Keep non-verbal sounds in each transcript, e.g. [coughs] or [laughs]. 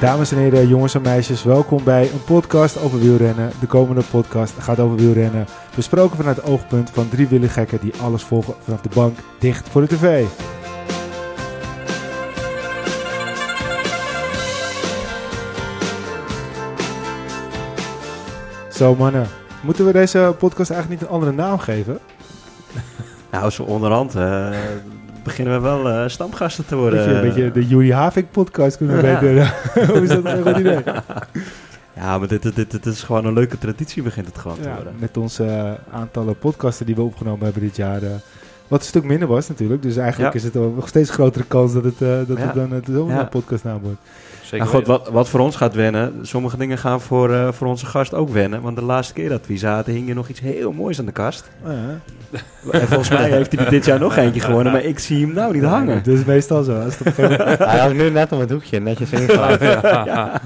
Dames en heren, jongens en meisjes, welkom bij een podcast over wielrennen. De komende podcast gaat over wielrennen, besproken vanuit het oogpunt van drie wielergekken die alles volgen vanaf de bank dicht voor de tv. Zo mannen, moeten we deze podcast eigenlijk niet een andere naam geven? Nou, zo onderhand eh, beginnen we wel eh, stamgasten te worden. Beetje, een beetje de Juri Havik podcast kunnen we beter. [laughs] Hoe is dat een goed idee? Ja, maar dit, dit, dit is gewoon een leuke traditie begint het gewoon te worden. met onze eh, aantallen podcasten die we opgenomen hebben dit jaar. eh, wat een stuk minder was natuurlijk. Dus eigenlijk Ja. is het nog steeds grotere kans dat het, eh, dat Ja. het dan het zo'n Ja. podcastnaam wordt. Zeker Nou goed, wat, wat voor ons gaat wennen, sommige dingen gaan voor, eh, voor onze gast ook wennen. Want de laatste keer dat we zaten, hing er nog iets heel moois aan de kast. En volgens mij heeft hij dit jaar nog eentje gewonnen, maar ik zie hem nou niet hangen. Dat is meestal zo. Als het Hij had nu net om het hoekje, netjes [laughs] ingevuld. ja,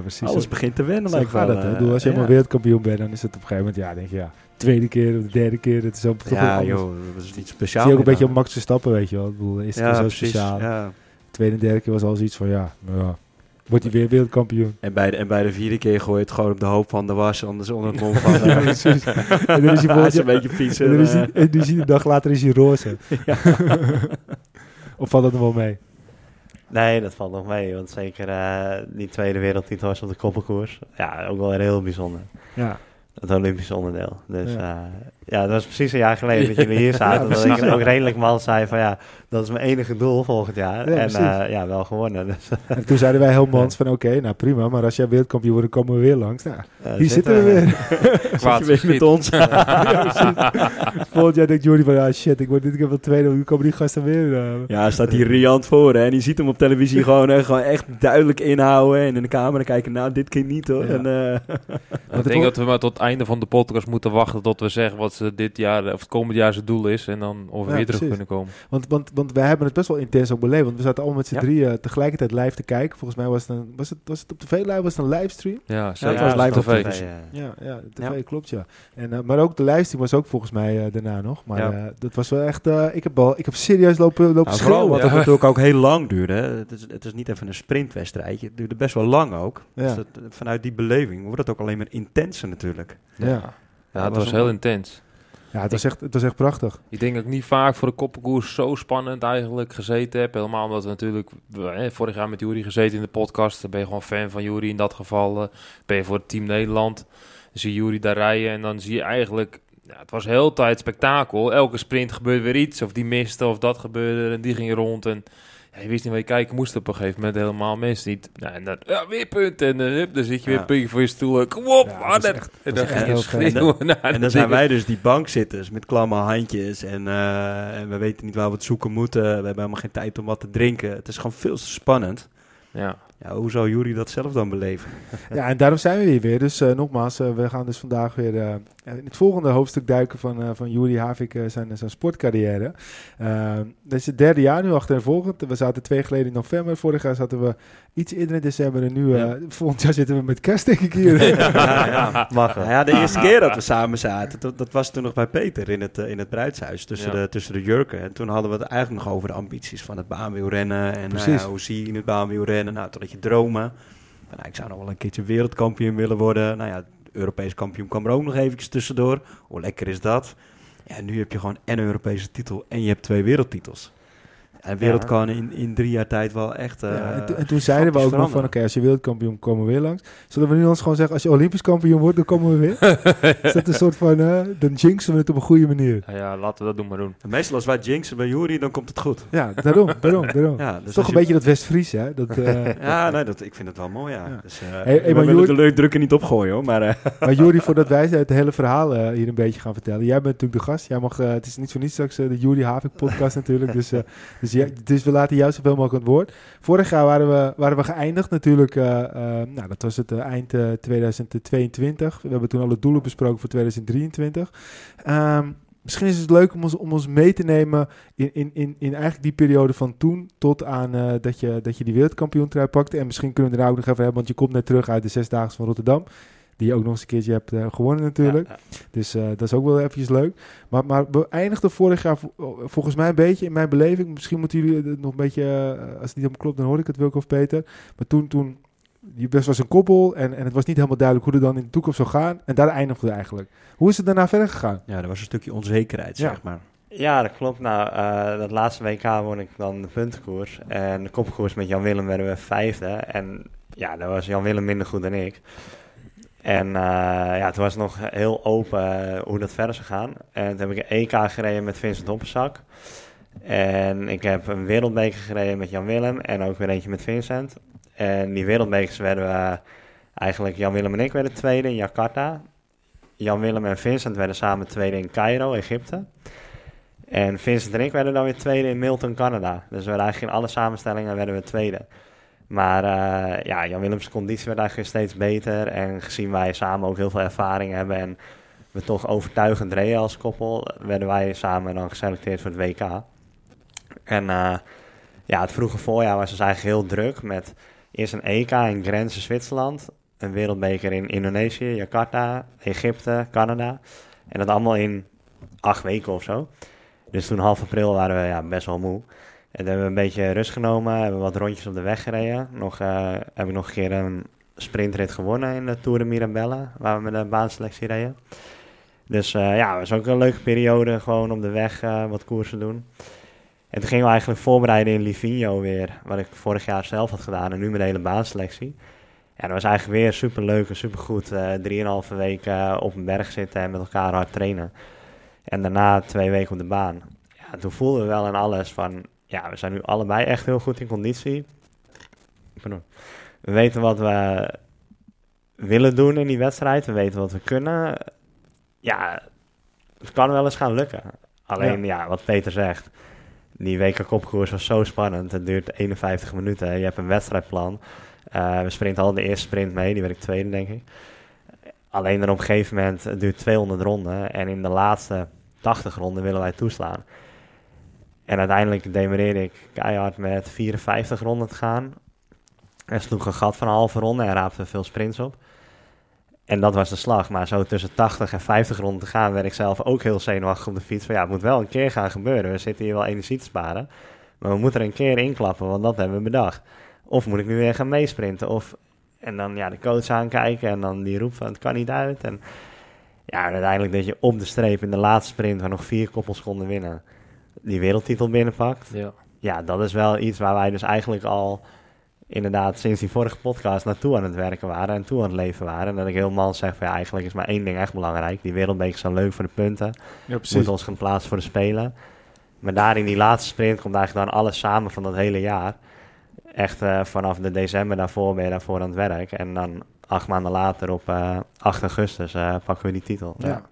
precies. Alles begint te wennen, lijkt wel. het. hè. Eh, als je ja. helemaal wereldkampioen bent, dan is het op een gegeven moment, ja, denk je, ja, tweede keer of de derde keer. Het is zo toch Ja, ook joh, anders. dat is iets Zie speciaals. je ook een beetje op Max Verstappen, weet je wel. Ik bedoel, Ja, keer zo precies. speciaal. Ja. Tweede en derde keer was al zoiets van, ja, ja, wordt hij weer wereldkampioen. En, bij de, en bij de vierde keer gooi je het gewoon op de hoop van de was, anders onder het mond van. [laughs] Ja, precies. [laughs] En dan is hij Hij is volgend een beetje fietsen. En dan is eh. hij, en die is hij- een dag later is hij roze. [laughs] of valt dat nog wel mee? Nee, dat valt nog mee. Want zeker eh, die tweede wereldtitel was op de koppelkoers. Ja, ook wel weer heel bijzonder. Ja. Het Olympisch onderdeel. Dus Ja. ja. Ja, dat was precies een jaar geleden dat jullie hier [laughs] zaten. dat precies, ik ook redelijk mal zei van ja, dat is mijn enige doel volgend jaar. Ja, en eh, ja, wel gewonnen. Dus, En toen zeiden wij heel [laughs] mans van oké, nou prima, maar als jij wereldkampioen wordt, dan komen we weer langs. Nou, eh, hier [laughs] zitten we weer. Kwaad Zit je weer met ons. Ja, precies. Volgend jaar denkt Jordi van ja shit, ik word dit keer wel tweede, hoe komen die gasten weer? eh? Ja, staat hier riant voor hè, en je ziet hem op televisie gewoon, hè, gewoon echt duidelijk inhouden en in de camera kijken, nou dit keer niet hoor. Ja. En, eh, ik denk dat we maar tot het einde van de podcast moeten wachten tot we zeggen wat ze dit jaar of het komende jaar zijn doel is en dan of we Ja, weer terug precies. kunnen komen. Want, want, want wij hebben het best wel intens ook beleefd, want we zaten allemaal met z'n Ja. drieën tegelijkertijd live te kijken. Volgens mij was het een, was het, was het op tv live, was het een livestream? Ja, het zeker. was Ja, live op tv. tv. Ja, ja, de tv Ja. klopt ja. En, eh, maar ook de livestream was ook volgens mij eh, daarna nog. Maar Ja. eh, dat was wel echt, eh, ik, heb al, ik heb serieus lopen, lopen nou, schreeuwen. wat Ja. het natuurlijk ook heel lang duurde. hè. Het is, het is niet even een sprintwedstrijdje, het duurde best wel lang ook. Ja. Dus dat, vanuit die beleving wordt het ook alleen maar intenser natuurlijk. Ja. Ja, het was heel intens. Ja, het was, echt, het was echt prachtig. Ik denk dat ik niet vaak voor de koppenkoers zo spannend eigenlijk gezeten heb. Helemaal omdat we natuurlijk we, hè, vorig jaar met Jury gezeten in de podcast. Dan ben je gewoon fan van Jury in dat geval. eh, ben je voor het team Nederland. Dan zie je Jury daar rijden en dan zie je eigenlijk... Ja, het was heel tijd spektakel. Elke sprint gebeurde weer iets. Of die miste of dat gebeurde en die ging rond. En ja, je wist niet waar je kijken moest op een gegeven moment. Helemaal mis niet. Nou, en dan, ja, weer punt. En hup, dan zit je Ja. weer puntje voor je stoel. eh, Kom op, Ja, man. En- dan En zijn wij dus die bankzitters met klamme handjes en, eh, en we weten niet waar we het zoeken moeten. We hebben helemaal geen tijd om wat te drinken. Het is gewoon veel te spannend. Ja. Ja, hoe zou Jury dat zelf dan beleven? Ja, en daarom zijn we hier weer. Dus eh, nogmaals, eh, we gaan dus vandaag weer eh, in het volgende hoofdstuk duiken van, eh van Juri Havik, eh, zijn, zijn sportcarrière. Eh, dit is het derde jaar nu achtereenvolgend. We zaten twee geleden in november. Vorig jaar zaten we iets eerder in december. En nu, eh, Ja. volgend jaar zitten we met kerst, denk ik hier. [laughs] Ja, ja. Mag ja, de eerste keer dat we samen zaten, dat, dat was toen nog bij Peter in het, in het bruidshuis, tussen, Ja. de, tussen de jurken. En toen hadden we het eigenlijk nog over de ambities van het baanwielrennen. En nou hoe zie je in het baanwielrennen? Nou, toen dromen. Nou, ik zou nog wel een keertje wereldkampioen willen worden. Nou ja, Europees kampioen kwam er ook nog eventjes tussendoor. Hoe lekker is dat? Ja, nu heb je gewoon en een Europese titel en je hebt twee wereldtitels. En de wereld Ja. kan in, in drie jaar tijd wel echt... eh, Ja, en, to- en toen zeiden we ook nog van, oké, als je wereldkampioen komen we weer langs. Zullen we nu ons gewoon zeggen, als je Olympisch kampioen wordt, dan komen we weer? [laughs] is dat een soort van, eh, dan jinxen we het op een goede manier. Ja, laten we dat doen maar doen. En Meestal als wij jinxen bij Jury, dan komt het goed. Ja, daarom, [laughs] daarom, daarom. Ja, dus is toch een je- beetje dat West-Fries, hè? Dat, [laughs] eh, Ja, nee, dat, ik vind het wel mooi, ja. Ja. Dus, eh, hey, we maar willen Joeri- de leuk drukken niet opgooien, hoor. Maar eh, Maar Juri, voordat wij het hele verhaal eh, hier een beetje gaan vertellen. Jij bent natuurlijk de gast. Jij mag, eh, het is niet voor niets straks eh, de Juri Havik podcast natuurlijk. Dus, eh, dus, jij- dus we laten jou zoveel mogelijk het woord. Vorig jaar waren we, waren we geëindigd natuurlijk. eh, eh, nou, dat was het eh, eind eh, 2022. We hebben toen alle doelen besproken voor 2023. Ehm, misschien is het leuk om ons, om ons mee te nemen in, in, in, in eigenlijk die periode van toen tot aan dat, je, dat je die wereldkampioentrui pakte. En misschien kunnen we er ook nog even hebben, want je komt net terug uit de Zesdaagse van Rotterdam. Die je ook nog eens een keertje hebt eh, gewonnen natuurlijk. Ja, Dus eh, dat is ook wel eventjes leuk. Maar, maar we eindigden vorig jaar vo- volgens mij een beetje in mijn beleving. Misschien moeten jullie het nog een beetje, eh, als het niet helemaal klopt, dan hoor ik het Wilco of Peter. Maar toen, toen je best was een koppel en, en het was niet helemaal duidelijk hoe het dan in de toekomst zou gaan. En daar eindigde het eigenlijk. Hoe is het daarna verder gegaan? Ja, er was een stukje onzekerheid, Ja. zeg maar. Ja, dat klopt. Nou, eh, dat laatste WK won ik dan de puntenkoers. En de kopkoers met Jan Willem werden we vijfde. En ja, daar was Jan Willem minder goed dan ik. En eh, ja, het was nog heel open eh, hoe dat verder zou gaan. En toen heb ik een EK gereden met Vincent Hoppenzak. En ik heb een wereldbeker gereden met Jan Willem en ook weer eentje met Vincent. En die wereldbekers werden we, eigenlijk Jan Willem en ik werden tweede in Jakarta. Jan Willem en Vincent werden samen tweede in Cairo, Egypte. En Vincent en ik werden dan weer tweede in Milton, Canada. Dus we werden eigenlijk in alle samenstellingen werden we tweede. Maar eh, ja, Jan Willems conditie werd eigenlijk steeds beter. En gezien wij samen ook heel veel ervaring hebben en we toch overtuigend reden als koppel, werden wij samen dan geselecteerd voor het WK. En eh, ja, het vroege voorjaar was dus eigenlijk heel druk met eerst een EK in Grenzen, Zwitserland. Een wereldbeker in Indonesië, Jakarta, Egypte, Canada. En dat allemaal in acht weken of zo. Dus toen half april waren we ja, best wel moe. En hebben we een beetje rust genomen, hebben wat rondjes op de weg gereden. Nog, eh, heb ik nog een keer een sprintrit gewonnen in de Tour de Mirabella, waar we met de baanselectie reden. Dus eh, ja, het was ook een leuke periode, gewoon op de weg eh, wat koersen doen. En toen gingen we eigenlijk voorbereiden in Livigno weer, wat ik vorig jaar zelf had gedaan en nu met de hele baanselectie. Ja, dat was eigenlijk weer super leuk en super goed. drieënhalve weken op een berg zitten en met elkaar hard trainen. En daarna twee weken op de baan. Ja, toen voelden we wel aan alles van, ja, we zijn nu allebei echt heel goed in conditie. Pardon. We weten wat we willen doen in die wedstrijd. We weten wat we kunnen. Ja, het kan wel eens gaan lukken. Alleen, ja, wat Peter zegt. Die WK-kopkoers was zo spannend. Het duurt 51 minuten. Je hebt een wedstrijdplan. Eh, we sprinten al de eerste sprint mee. Die werd ik tweede, denk ik. Alleen dan op een gegeven moment, het duurt 200 ronden. En in de laatste 80 ronden willen wij toeslaan. En uiteindelijk demareerde ik keihard met 54 ronden te gaan. En sloeg een gat van een halve ronde en raapte veel sprints op. En dat was de slag. Maar zo tussen 80 en 50 ronden te gaan, werd ik zelf ook heel zenuwachtig op de fiets. Van ja, het moet wel een keer gaan gebeuren. We zitten hier wel energie te sparen. Maar we moeten er een keer inklappen, want dat hebben we bedacht. Of moet ik nu weer gaan meesprinten? Of, en dan ja, de coach aankijken en dan die roep van het kan niet uit. En ja, uiteindelijk dat je op de streep in de laatste sprint, waar nog vier koppels konden winnen, die wereldtitel binnenpakt. Ja. Ja, dat is wel iets waar wij dus eigenlijk al inderdaad sinds die vorige podcast naartoe aan het werken waren en toe aan het leven waren. En dat ik helemaal zeg van ja, eigenlijk is maar één ding echt belangrijk. Die wereldbekers zijn leuk voor de punten. Ja, We moeten ons gaan plaatsen voor de Spelen. Maar daar in die laatste sprint komt eigenlijk dan alles samen van dat hele jaar. Echt eh, vanaf de december daarvoor ben je daarvoor aan het werk. En dan acht maanden later op eh 8 augustus eh, pakken we die titel. Ja. Ja,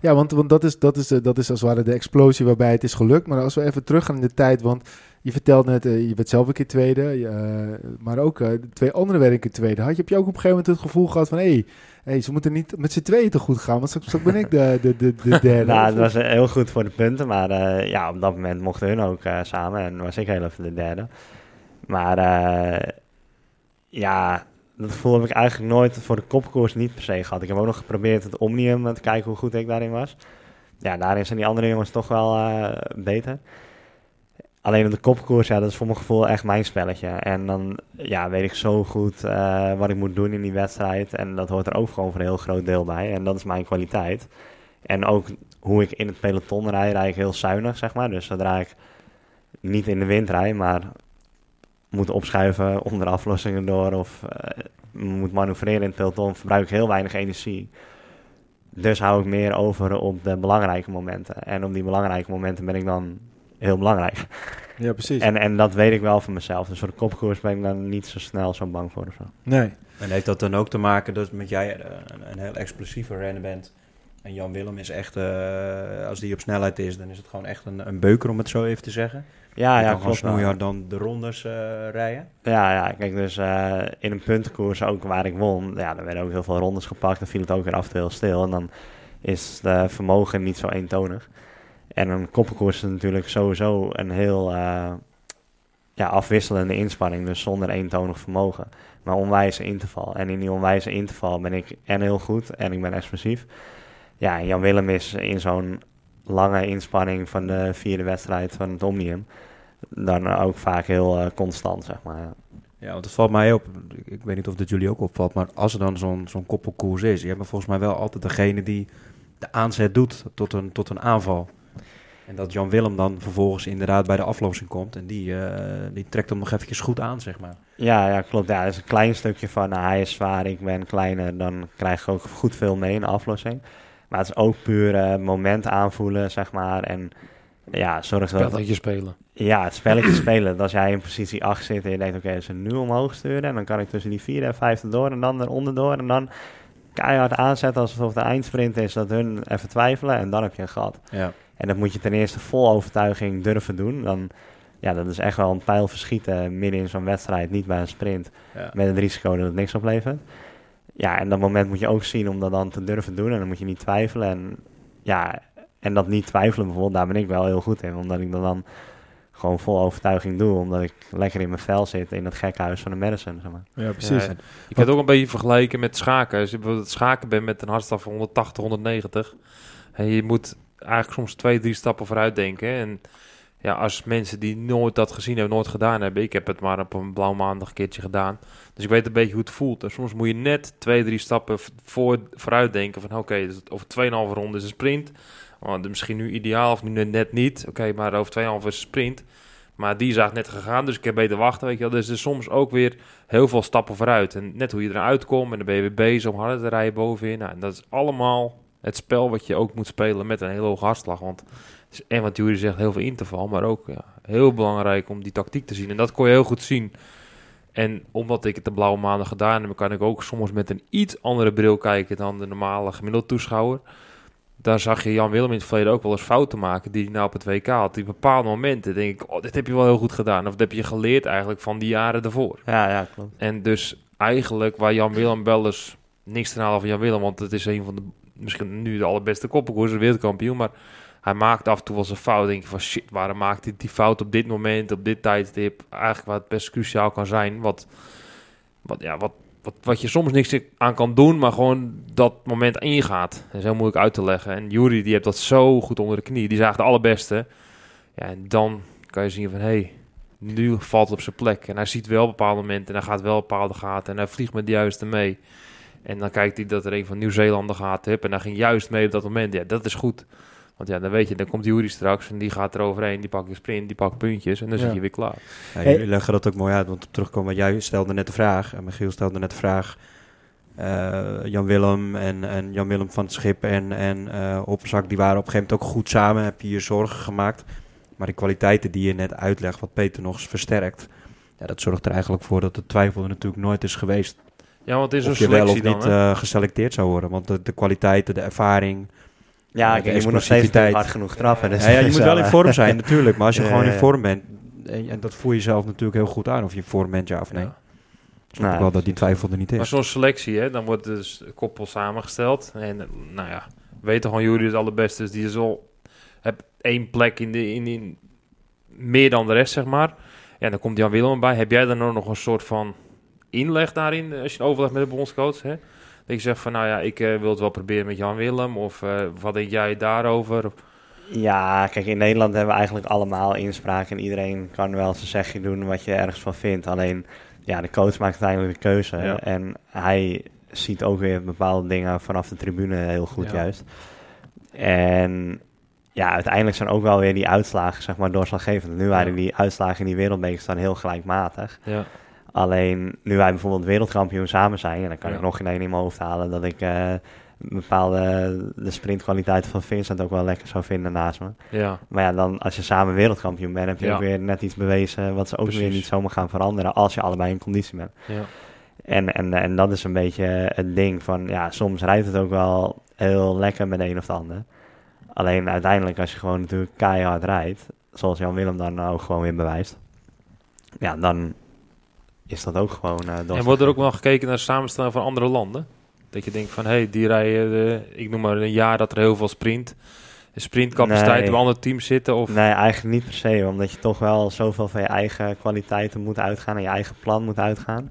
want, want dat, is, dat, is, eh, dat is als het ware de explosie waarbij het is gelukt. Maar als we even teruggaan in de tijd, want je vertelt net, eh, je bent zelf een keer tweede, eh, maar ook de twee anderen werden een keer tweede. Had je, heb je ook op een gegeven moment het gevoel gehad van, hé, hey, hey, ze moeten niet met z'n tweeën te goed gaan, want straks, straks ben ik de, de, de, de [laughs] derde. Nou, het was heel goed voor de punten, maar ja, op dat moment mochten hun ook samen en was ik heel even de derde. Maar ja, dat gevoel heb ik eigenlijk nooit voor de kopkoers niet per se gehad. Ik heb ook nog geprobeerd het Omnium te kijken hoe goed ik daarin was. Ja, daarin zijn die andere jongens toch wel eh, beter. Alleen op de kopkoers, ja, dat is voor mijn gevoel echt mijn spelletje. En dan ja, weet ik zo goed eh, wat ik moet doen in die wedstrijd. En dat hoort er ook gewoon voor een heel groot deel bij. En dat is mijn kwaliteit. En ook hoe ik in het peloton rijd, rijd ik heel zuinig, zeg maar. Dus zodra ik niet in de wind rijd, maar moet opschuiven [laughs] onder aflossingen door of eh, moet manoeuvreren in het peloton, verbruik ik heel weinig energie. Dus hou ik meer over op de belangrijke momenten. En op die belangrijke momenten ben ik dan heel belangrijk. [laughs] ja, precies. En, en dat weet ik wel van mezelf. Dus voor de kopkoers ben ik dan niet zo snel zo bang voor of zo. nee. En heeft dat dan ook te maken dat met jij eh, een, een heel explosieve renner bent? En Jan Willem is echt, eh, als die op snelheid is, dan is het gewoon echt een, een beuker, om het zo even te zeggen. Ja, Je ja, kan klopt. wel. snoeihard dan de rondes eh, rijden. Ja, ja, kijk, dus eh, in een puntenkoers ook waar ik won, ja, dan werden ook heel veel rondes gepakt. Dan viel het ook weer af en toe heel stil. En dan is het vermogen niet zo eentonig. En een koppenkoers is natuurlijk sowieso een heel, eh, ja, afwisselende inspanning, dus zonder eentonig vermogen. Maar onwijze interval. En in die onwijze interval ben ik en heel goed en ik ben explosief. Ja, en Jan Willem is in zo'n lange inspanning van de vierde wedstrijd van het Omnium dan ook vaak heel eh, constant, zeg maar. Ja, want het valt mij op, ik, weet niet of dit jullie ook opvalt, maar als er dan zo'n zo'n koppelkoers is, je hebt volgens mij wel altijd degene die de aanzet doet tot een, tot een aanval. En dat Jan Willem dan vervolgens inderdaad bij de aflossing komt en die, eh, die trekt hem nog eventjes goed aan, zeg maar. Ja, ja klopt. Ja, dat is een klein stukje van nou, hij is zwaar, ik ben kleiner, dan krijg je ook goed veel mee in de aflossing. Maar het is ook puur uh, moment aanvoelen, zeg maar. En ja, zorg dat... Spelletje spelen. Ja, het spelletje [clears throat] spelen. Dat als jij in positie 8 zit en je denkt, oké, ze nu omhoog sturen. En dan kan ik tussen die vierde en vijfde door en dan eronder door. En dan keihard aanzetten alsof het de eindsprint is. Dat hun even twijfelen en dan heb je een gat. Ja. En dat moet je ten eerste vol overtuiging durven doen. Dan, ja, dat is echt wel een pijl verschieten midden in zo'n wedstrijd. Niet bij een sprint. Ja. Met het risico dat het niks oplevert. Ja, en dat moment moet je ook zien om dat dan te durven doen. En dan moet je niet twijfelen. En ja, en dat niet twijfelen bijvoorbeeld, daar ben ik wel heel goed in. Omdat ik dat dan gewoon vol overtuiging doe. Omdat ik lekker in mijn vel zit in het gekhuis van de Madison. Zeg maar. Ja, precies. Ja, ik kan het ook een beetje vergelijken met schaken. Als je bijvoorbeeld schaken bent met een hartslag van 180, 190. En je moet eigenlijk soms twee, drie stappen vooruit denken. En ja, als mensen die nooit dat gezien hebben, nooit gedaan hebben. Ik heb het maar op een blauw maandag een keertje gedaan. Dus ik weet een beetje hoe het voelt. En soms moet je net twee, drie stappen voor, vooruit denken. Van oké, okay, dus over 2,5 ronde is een sprint. Oh, misschien nu ideaal of nu net niet. Oké, maar over 2,5 is sprint. Maar die is eigenlijk net gegaan, dus ik heb beter wachten. Weet je wel. Dus er soms ook weer heel veel stappen vooruit. En net hoe je eruit komt en dan ben je bezig om harder te rijden bovenin. Nou, en dat is allemaal het spel wat je ook moet spelen met een hele hoge hartslag. Want en wat jullie zegt, heel veel interval, maar ook ja, heel belangrijk om die tactiek te zien. En dat kon je heel goed zien. En omdat ik het de blauwe maanden gedaan heb, kan ik ook soms met een iets andere bril kijken dan de normale gemiddelde toeschouwer. Daar zag je Jan Willem in het verleden ook wel eens fouten maken die hij nou op het WK had. Die bepaalde momenten denk ik, oh, dit heb je wel heel goed gedaan. Of dat heb je geleerd eigenlijk van die jaren ervoor. Ja, ja, klopt. En dus eigenlijk waar Jan Willem wel eens niks te halen van Jan Willem, want het is een van de misschien nu de allerbeste koppenkoers, wereldkampioen, maar hij maakt af en toe wel eens een fout. Denk je van shit, waarom maakt hij die fout op dit moment, op dit tijdstip? Eigenlijk wat best cruciaal kan zijn. Wat, wat, ja, wat, wat, je soms niks aan kan doen, maar gewoon dat moment ingaat. Dat is heel moeilijk uit te leggen. En Jury die heeft dat zo goed onder de knie. Die eigenlijk de allerbeste. Ja, en dan kan je zien van hé, hey, nu valt het op zijn plek. En hij ziet wel bepaalde momenten en hij gaat wel bepaalde gaten en hij vliegt met de juiste mee. En dan kijkt hij dat er een van Nieuw-Zeeland gaat en hij ging juist mee op dat moment. Ja, dat is goed. Want ja, dan weet je, dan komt Jury straks en die gaat er overheen. Die pakt je sprint, die pakt puntjes en dan ja. zit je weer klaar. Ja, jullie leggen dat ook mooi uit, want op terugkomen, jij stelde net de vraag, en Michiel stelde net de vraag. Uh, Jan Willem en, en Jan Willem van het Schip en, en uh, Opperzak, die waren op een gegeven moment ook goed samen. Heb je je zorgen gemaakt. Maar de kwaliteiten die je net uitlegt, wat Peter nog eens versterkt, ja, dat zorgt er eigenlijk voor dat de twijfel er natuurlijk nooit is geweest. Ja, want is of je wel of niet uh, geselecteerd zou worden. Want de, de kwaliteiten, de ervaring, ja, je moet nog steeds hard genoeg trappen. Dus ja, ja, je moet wel in vorm zijn natuurlijk. Maar als je [laughs] gewoon in vorm bent, en, en, dat voel je zelf natuurlijk heel goed aan of je in vorm bent, ja of nee. Snap nou, wel dat die twijfel er niet is. Maar zo'n selectie, hè, dan wordt dus koppel samengesteld. En nou ja, weten gewoon jullie het allerbeste. Dus die is al, heb één plek in, de, in, in meer dan de rest, zeg maar. Ja, dan komt Jan Willem bij. Heb jij dan nog een soort van inleg daarin, als je overlegt met de bondscoach, hè? Dat je zegt van, nou ja, ik uh, wil het wel proberen met Jan Willem. Of uh, wat denk jij daarover? Ja, kijk, in Nederland hebben we eigenlijk allemaal inspraak. En iedereen kan wel zijn zegje doen wat je ergens van vindt. Alleen, ja, de coach maakt uiteindelijk de keuze. Ja. En hij ziet ook weer bepaalde dingen vanaf de tribune heel goed ja. juist. En ja, uiteindelijk zijn ook wel weer die uitslagen, zeg maar, doorslaggevend. Nu waren die uitslagen in die wereldbeker staan heel gelijkmatig. Ja. Alleen nu wij bijvoorbeeld wereldkampioen samen zijn, en dan kan ja. ik nog geen één in mijn hoofd halen dat ik uh, bepaalde de sprintkwaliteit van Vincent ook wel lekker zou vinden naast me. Ja. Maar ja, dan als je samen wereldkampioen bent, heb je ja. ook weer net iets bewezen wat ze ook Precies. weer niet zomaar gaan veranderen als je allebei in conditie bent. Ja. En, en, en dat is een beetje het ding van, ja, soms rijdt het ook wel heel lekker met de een of de ander. Alleen uiteindelijk als je gewoon natuurlijk keihard rijdt, zoals Jan Willem dan ook gewoon weer bewijst, ja, dan is dat ook gewoon... Uh, en wordt er ook wel gekeken naar samenstelling van andere landen? Dat je denkt van, hé, hey, die rijden, ik noem maar een jaar dat er heel veel sprint. sprintcapaciteit Nee. op andere teams zitten? Of, Nee, eigenlijk niet per se. Omdat je toch wel zoveel van je eigen kwaliteiten moet uitgaan en je eigen plan moet uitgaan.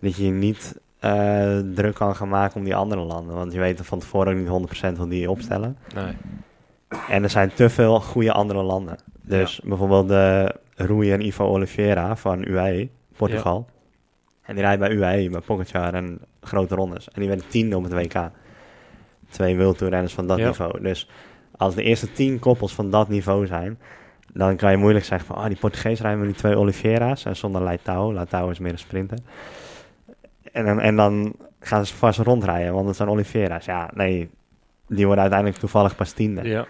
Dat je je niet eh, druk kan gaan maken om die andere landen. Want je weet van tevoren ook niet 100% wat die opstellen. nee. En er zijn te veel goede andere landen. Dus bijvoorbeeld de Rui en Ivo Oliveira van UAE, Portugal. En die rijden bij UAE, bij Pogacar en grote rondes. En die werden tiende op het WK. Twee World Tour van dat Ja. niveau. Dus als de eerste tien koppels van dat niveau zijn... dan kan je moeilijk zeggen van... ah, die Portugees rijden met die twee Oliveira's... en zonder Leitao. Leitao is meer een sprinter. En dan, en dan gaan ze vast rondrijden, want het zijn Oliveira's. Ja, nee, die worden uiteindelijk toevallig pas tiende. Ja.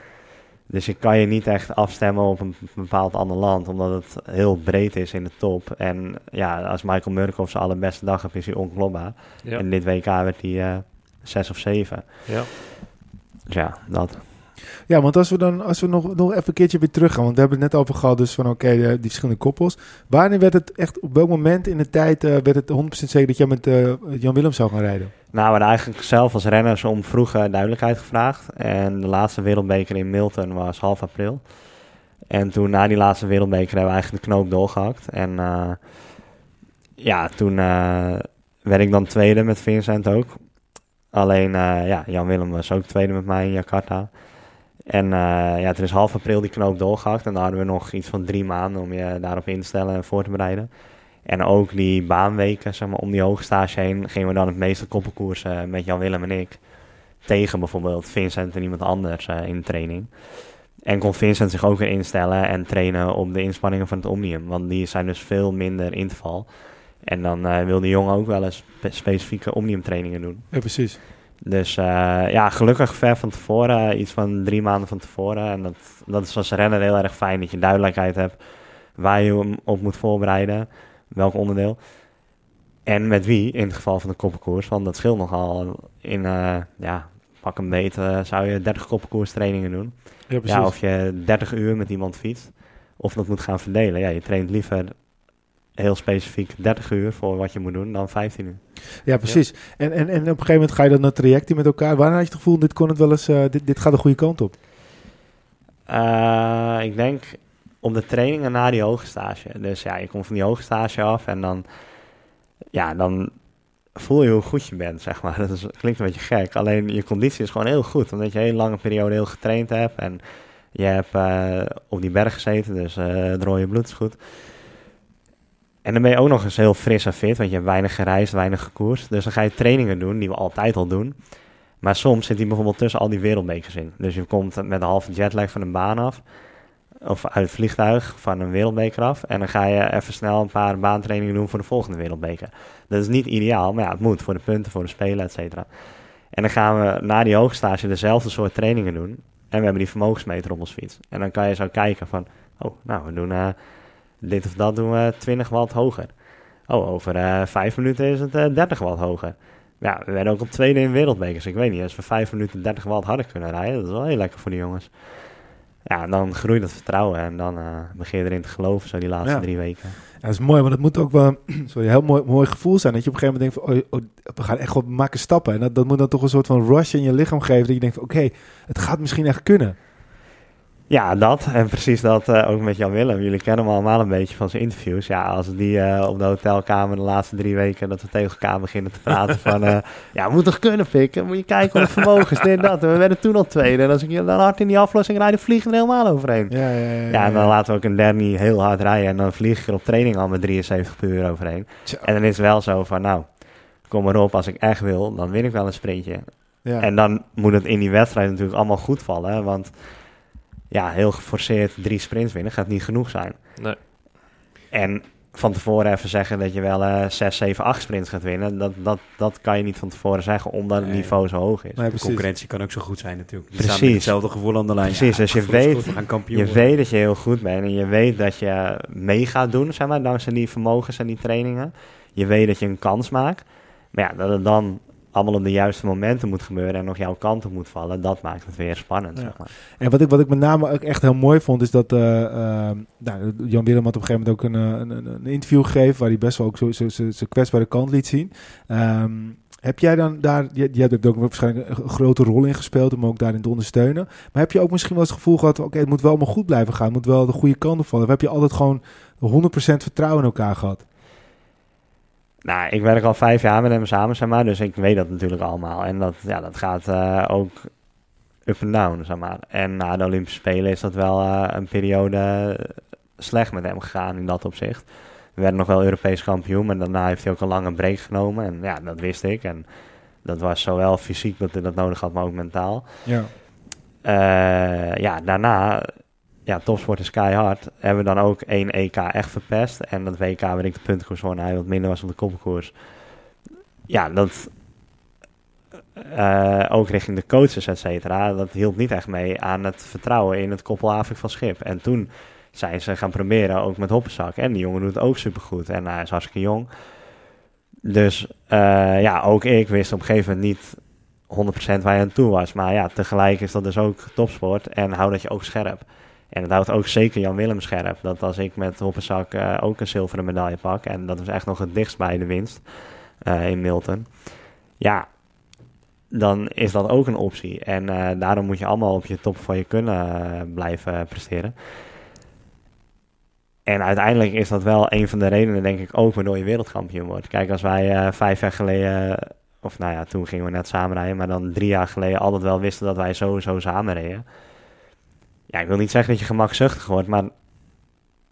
Dus je kan je niet echt afstemmen op een bepaald ander land, omdat het heel breed is in de top. En ja, als Michael Murkoff zijn allerbeste dag heeft, is hij onklopbaar. Ja. En dit WK werd hij eh, zes of zeven. ja. Dus ja, dat. Ja, want als we dan als we nog, nog even een keertje weer terug gaan, want we hebben het net over gehad, dus van oké, eh, die verschillende koppels. Wanneer werd het echt, op welk moment in de tijd eh, werd het 100% zeker dat jij met eh, Jan Willem zou gaan rijden? Nou, we hadden eigenlijk zelf als renners om vroege duidelijkheid gevraagd. En de laatste wereldbeker in Milton was half april. En toen na die laatste wereldbeker hebben we eigenlijk de knoop doorgehakt. En ja, toen werd ik dan tweede met Vincent ook. Alleen, ja, Jan Willem was ook tweede met mij in Jakarta. En eh, ja, toen is half april die knoop doorgehakt. En dan hadden we nog iets van drie maanden om je daarop in te stellen en voor te bereiden. En ook die baanweken, zeg maar, om die hoogstage heen, gingen we dan het meeste koppelkoersen met Jan Willem en ik. Tegen bijvoorbeeld Vincent en iemand anders eh, in de training. En kon Vincent zich ook weer instellen en trainen op de inspanningen van het Omnium. Want die zijn dus veel minder interval. En dan eh, wil die jongen ook wel eens spe- specifieke Omnium trainingen doen. Ja, precies. Dus eh, ja, gelukkig ver van tevoren, iets van drie maanden van tevoren. En dat, dat is als renner heel erg fijn, dat je duidelijkheid hebt waar je hem op moet voorbereiden, welk onderdeel. En met wie, in het geval van de koppenkoers, want dat scheelt nogal. In, eh, ja, pak een beet, eh, zou je 30 koppenkoers trainingen doen. Ja, precies. Ja, of je 30 uur met iemand fietst, of dat moet gaan verdelen. Ja, je traint liever heel specifiek 30 uur voor wat je moet doen dan 15 uur. Ja, precies. En, en, en op een gegeven moment ga je dan een traject in met elkaar. Wanneer had je het gevoel, dit kon het wel eens, eh, dit, dit gaat de goede kant op? Eh, ik denk op de trainingen na die hoogstage. Dus ja, je komt van die hoogstage af en dan, ja, dan voel je hoe goed je bent, zeg maar. [laughs] Dat is, klinkt een beetje gek. Alleen je conditie is gewoon heel goed, omdat je een hele lange periode heel getraind hebt. En je hebt eh, op die berg gezeten, dus eh, het rode bloed is goed. En dan ben je ook nog eens heel fris en fit, want je hebt weinig gereisd, weinig gekoerst. Dus dan ga je trainingen doen, die we altijd al doen. Maar soms zit hij bijvoorbeeld tussen al die wereldbekers in. Dus je komt met een halve jetlag van een baan af. Of uit het vliegtuig van een wereldbeker af. En dan ga je even snel een paar baantrainingen doen voor de volgende wereldbeker. Dat is niet ideaal, maar ja, het moet voor de punten, voor de spelen, et cetera. En dan gaan we na die hoogstage dezelfde soort trainingen doen. En we hebben die vermogensmeter op ons fiets. En dan kan je zo kijken van, oh, nou, we doen eh, dit of dat doen we 20 watt hoger. Oh, over eh, vijf minuten is het eh 30 watt hoger. Ja, we werden ook op tweede in wereldbekers. Ik weet niet, als we vijf minuten 30 watt hadden kunnen rijden, dat is wel heel lekker voor die jongens. Ja, dan groeit dat vertrouwen en dan eh, begin je erin te geloven, zo die laatste Ja. drie weken. Ja, dat is mooi, want het moet ook wel [clears throat] sorry, een heel mooi, mooi gevoel zijn. Dat je op een gegeven moment denkt van, oh, oh, we gaan echt wel maken stappen. En dat, dat moet dan toch een soort van rush in je lichaam geven. Dat je denkt van, oké, het gaat misschien echt kunnen. Ja, dat. En precies dat eh, ook met Jan Willem. Jullie kennen hem allemaal een beetje van zijn interviews. Ja, als die eh, op de hotelkamer de laatste drie weken... dat we tegen elkaar beginnen te praten van... eh, [laughs] ja, moet toch kunnen pikken? Moet je kijken hoe het vermogen is, dit, dat. En we werden toen al tweede. En als ik je dan hard in die aflossing rijd, dan vliegen we er helemaal overheen. Ja, ja, ja. Ja, en dan laten we ook een Danny heel hard rijden. En dan vlieg ik er op training al met 73 per uur overheen. Zo. En dan is het wel zo van, nou, kom maar op. Als ik echt wil, dan win ik wel een sprintje. Ja. En dan moet het in die wedstrijd natuurlijk allemaal goed vallen. hè, Want ja, heel geforceerd drie sprints winnen gaat niet genoeg zijn. Nee. En van tevoren even zeggen dat je wel eh 6, 7, 8 sprints gaat winnen. Dat, dat, dat kan je niet van tevoren zeggen, omdat het Nee. niveau zo hoog is. Nee, De concurrentie kan ook zo goed zijn natuurlijk. Die Precies. hetzelfde gevoel aan de lijn. Precies, Ja, als je gevoel is weet- Je weet dat je heel goed bent en je weet dat je mee gaat doen, zeg maar, dankzij die vermogens en die trainingen. Je weet dat je een kans maakt. Maar ja, dat het dan allemaal op de juiste momenten moet gebeuren en nog jouw kant op moet vallen, dat maakt het weer spannend, Ja. zeg maar. En wat ik, wat ik met name ook echt heel mooi vond, is dat eh, eh, nou, Jan Willem had op een gegeven moment ook een, eh, een, een, interview gegeven waar hij best wel ook zijn kwetsbare kant liet zien. Ehm, Heb jij dan daar, je, je hebt ook waarschijnlijk een grote rol in gespeeld om ook daarin te ondersteunen. Maar heb je ook misschien wel het gevoel gehad, oké, het moet wel allemaal goed blijven gaan, het moet wel de goede kant op vallen. Of heb je altijd gewoon 100% vertrouwen in elkaar gehad? Nou, ik werk al vijf jaar met hem samen, zeg maar, dus ik weet dat natuurlijk allemaal. En dat, ja, dat gaat uh, ook up en down, zeg maar. En na de Olympische Spelen is dat wel uh, een periode slecht met hem gegaan in dat opzicht. We werden nog wel Europees kampioen, maar daarna heeft hij ook een lange break genomen. En ja, dat wist ik. En dat was zowel fysiek dat hij dat nodig had, maar ook mentaal. Ja. Uh, ja, daarna, ja, topsport is keihard. Hebben we dan ook één EK echt verpest. En dat WK waarin ik de puntenkoers won, hij wat minder was op de koppenkoers. Ja, dat... Uh, ook richting de coaches, et cetera. Dat hielp niet echt mee aan het vertrouwen in het koppelavik van Schip. En toen zijn ze gaan proberen, ook met Hoppenzak. En die jongen doet het ook supergoed. En hij is hartstikke jong. Dus uh, ja, ook ik wist op een gegeven moment niet 100% waar je aan toe was. Maar ja, tegelijk is dat dus ook topsport. En hou dat je ook scherp. En het houdt ook zeker Jan Willem scherp. Dat als ik met Hoppenzak uh, ook een zilveren medaille pak. En dat was echt nog het dichtst bij de winst uh, in Milton. Ja, dan is dat ook een optie. En daarom moet je allemaal op je top van je kunnen blijven presteren. En uiteindelijk is dat wel een van de redenen, denk ik, ook waardoor je wereldkampioen wordt. Kijk, als wij vijf jaar geleden, of nou ja, toen gingen we net samen rijden, maar dan drie jaar geleden altijd wel wisten dat wij sowieso samen reden. Ja, ik wil niet zeggen dat je gemakzuchtig wordt, maar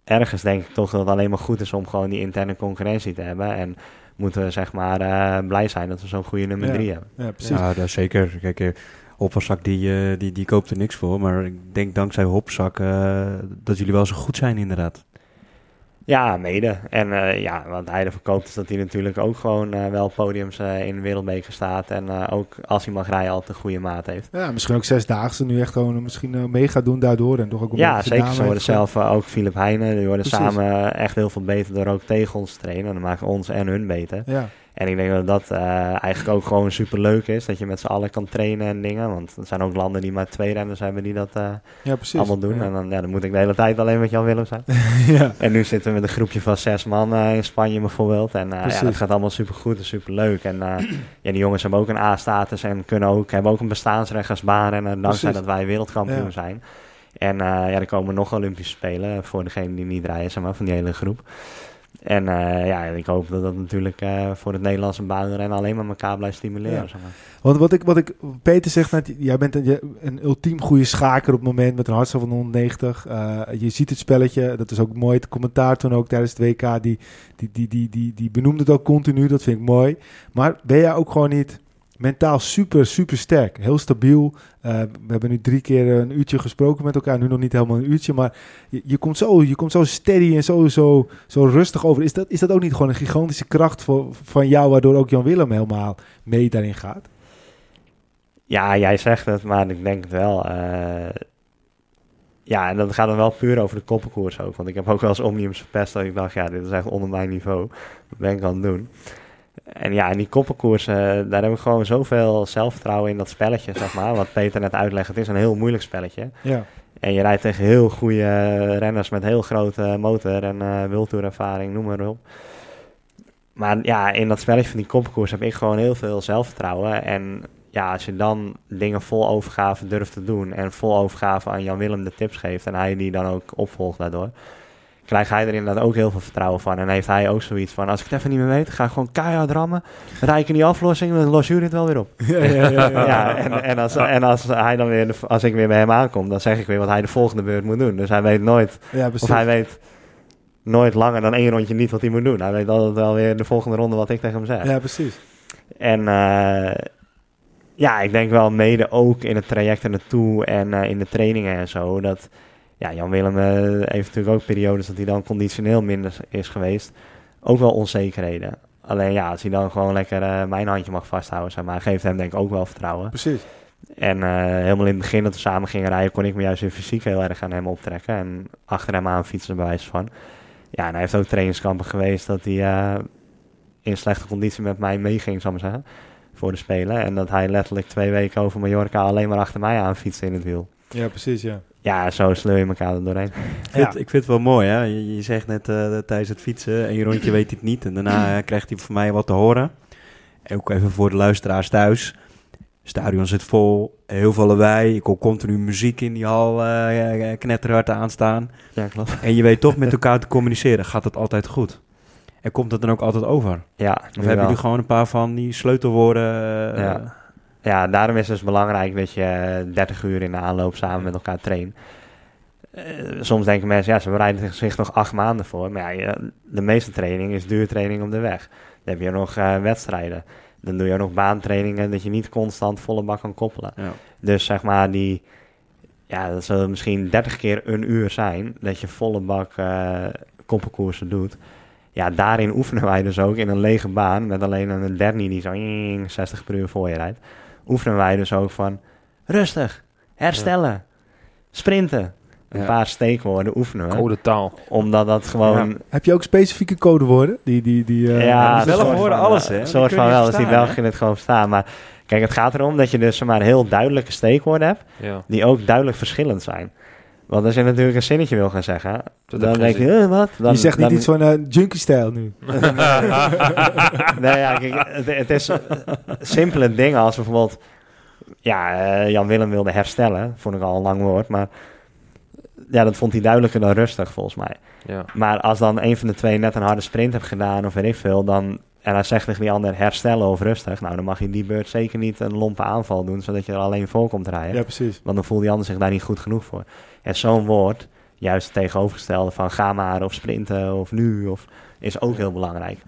ergens denk ik toch dat het alleen maar goed is om gewoon die interne concurrentie te hebben. En moeten we zeg maar uh, blij zijn dat we zo'n goede nummer ja. drie hebben. Ja, precies. Ja, dat zeker. Kijk, uh, Hopperzak die, uh, die, die koopt er niks voor, maar ik denk dankzij Hopperzak dat jullie wel zo goed zijn inderdaad. Ja, mede. En uh, ja, wat hij ervoor koopt is dat hij natuurlijk ook gewoon uh, wel podiums uh, in de wereldbeker staat. En ook als hij mag rijden altijd een goede maat heeft. Ja, misschien ook zesdaagse nu echt gewoon misschien mee gaat doen daardoor. En toch ook een ja, zeker. Ze worden zelf ook Philip Heijnen. Die worden Precies. samen echt heel veel beter door ook tegen ons te trainen. En dan maken ons en hun beter. Ja. En ik denk dat dat uh, eigenlijk ook gewoon super leuk is. Dat je met z'n allen kan trainen en dingen. Want er zijn ook landen die maar twee renners hebben die dat uh, ja, precies. allemaal doen. Ja. En dan, ja, dan moet ik de hele tijd alleen met Jan Willem zijn. [laughs] ja. En nu zitten we met een groepje van zes man uh, in Spanje bijvoorbeeld. En ja, dat gaat allemaal super goed en super leuk. En [clears throat] ja, die jongens hebben ook een A-status en kunnen ook, hebben ook een bestaansrecht als baanrenner. Dankzij dat wij wereldkampioen zijn. En ja, er komen nog Olympische Spelen voor degene die niet rijden, zeg maar, van die hele groep. En uh, ja, ik hoop dat dat natuurlijk uh, voor het Nederlandse baanrennen alleen maar elkaar blijft stimuleren. Ja. Zeg maar. Want wat ik, wat ik, Peter zegt net, jij bent een, een ultiem goede schaker op het moment met een hartslag van 190. Uh, je ziet het spelletje, dat is ook mooi. Het commentaar toen ook tijdens het WK, die, die, die, die, die, die benoemde het ook continu, dat vind ik mooi. Maar ben jij ook gewoon niet mentaal super, super sterk. Heel stabiel. Uh, we hebben nu drie keer een uurtje gesproken met elkaar. Nu nog niet helemaal een uurtje. Maar je, je, komt, zo, je komt zo steady en zo, zo, rustig over. Is dat, is dat ook niet gewoon een gigantische kracht voor, van jou... waardoor ook Jan Willem helemaal mee daarin gaat? Ja, jij zegt het, maar ik denk het wel. Uh, ja, en dat gaat dan wel puur over de koppenkoers ook. Want ik heb ook wel eens Omniums verpest dat ik dacht... ja, dit is echt onder mijn niveau. Wat ben ik aan het doen? En ja, in die koppenkoersen, daar heb ik gewoon zoveel zelfvertrouwen in dat spelletje, zeg maar. Wat Peter net uitlegt, het is een heel moeilijk spelletje. Ja. En je rijdt tegen heel goede renners met heel grote motor en uh, wildtoerervaring, noem maar op. Maar ja, in dat spelletje van die koppenkoers heb ik gewoon heel veel zelfvertrouwen. En ja, als je dan dingen vol overgave durft te doen en vol overgave aan Jan Willem de tips geeft en hij die dan ook opvolgt daardoor krijgt hij er inderdaad ook heel veel vertrouwen van. En heeft hij ook zoiets van, als ik het even niet meer weet, ga ik gewoon keihard rammen. Ik in die aflossing, dan los jullie het wel weer op. [laughs] Ja, ja, ja, ja. [laughs] ja en, en, als, en als hij dan weer, als ik weer bij hem aankom, dan zeg ik weer wat hij de volgende beurt moet doen. Dus hij weet nooit, of hij weet nooit langer dan één rondje niet wat hij moet doen. Hij weet altijd wel weer de volgende ronde wat ik tegen hem zeg. Ja, precies. En uh, ja, ik denk wel mede ook in het traject er naartoe en uh, in de trainingen en zo, dat ja, Jan Willem uh, heeft natuurlijk ook periodes dat hij dan conditioneel minder is geweest. Ook wel onzekerheden. Alleen ja, als hij dan gewoon lekker uh, mijn handje mag vasthouden, zeg maar, geeft hem denk ik ook wel vertrouwen. Precies. En uh, helemaal in het begin dat we samen gingen rijden, kon ik me juist in fysiek heel erg aan hem optrekken. En achter hem aan fietsen bewijs van. Ja, en hij heeft ook trainingskampen geweest dat hij in slechte conditie met mij meeging, zal ik maar zeggen, voor de Spelen. En dat hij letterlijk twee weken over Mallorca alleen maar achter mij aan fietste in het wiel. Ja, precies, ja. Ja, zo sleur je elkaar er doorheen. Ik vind, ja. ik vind het wel mooi, hè? Je, je zegt net uh, tijdens het fietsen, één rondje weet hij het niet. En daarna uh, krijgt hij van mij wat te horen. Ook even voor de luisteraars thuis. Stadion zit vol, heel veel lawaai. Ik hoor continu muziek in die hal uh, knetterhard aanstaan. Ja, klopt. En je weet toch met elkaar te communiceren. Gaat het altijd goed? En komt het dan ook altijd over? Ja, Of hebben jullie gewoon een paar van die sleutelwoorden? eh, Ja. Ja, daarom is het dus belangrijk dat je eh, 30 uur in de aanloop samen met elkaar traint. Eh, soms denken mensen, ja, ze bereiden zich nog acht maanden voor. Maar ja, de meeste training is duurtraining op de weg. Dan heb je nog eh, wedstrijden. Dan doe je ook nog baantrainingen dat je niet constant volle bak kan koppelen. Ja. Dus zeg maar die, ja, dat zullen misschien 30 keer een uur zijn dat je volle bak eh koppelkoersen doet. Ja, daarin oefenen wij dus ook in een lege baan met alleen een dernie die zo 60 per uur voor je rijdt. Oefenen wij dus ook van rustig, herstellen, sprinten. Een Ja. paar steekwoorden oefenen we. Codetaal. Omdat dat gewoon... Heb je ook specifieke codewoorden? Die, die, die, eh, Ja, soort horen alles, eh, hè? Een soort van wel, dus die Belgen het gewoon verstaan. Maar kijk, het gaat erom dat je dus maar heel duidelijke steekwoorden hebt, Ja. die ook duidelijk verschillend zijn. Want als je natuurlijk een zinnetje wil gaan zeggen, Dat dan denk je eh, wat? Dan, je zegt niet dan- iets van eh, junkie-stijl nu. [laughs] [laughs] nee, ja, kijk, het, het is simpele dingen als bijvoorbeeld... Ja, eh, Jan Willem wilde herstellen. Vond ik al een lang woord, maar... Ja, dat vond hij duidelijker dan rustig, volgens mij. Ja. Maar als dan een van de twee net een harde sprint heeft gedaan of weet ik veel, dan... En hij zegt tegen die ander herstellen of rustig. Nou, dan mag je die beurt zeker niet een lompe aanval doen, zodat je er alleen voor komt rijden. Ja, precies. Want dan voelt die ander zich daar niet goed genoeg voor. En zo'n woord, juist het tegenovergestelde van ga maar of sprinten of nu, of, is ook heel belangrijk.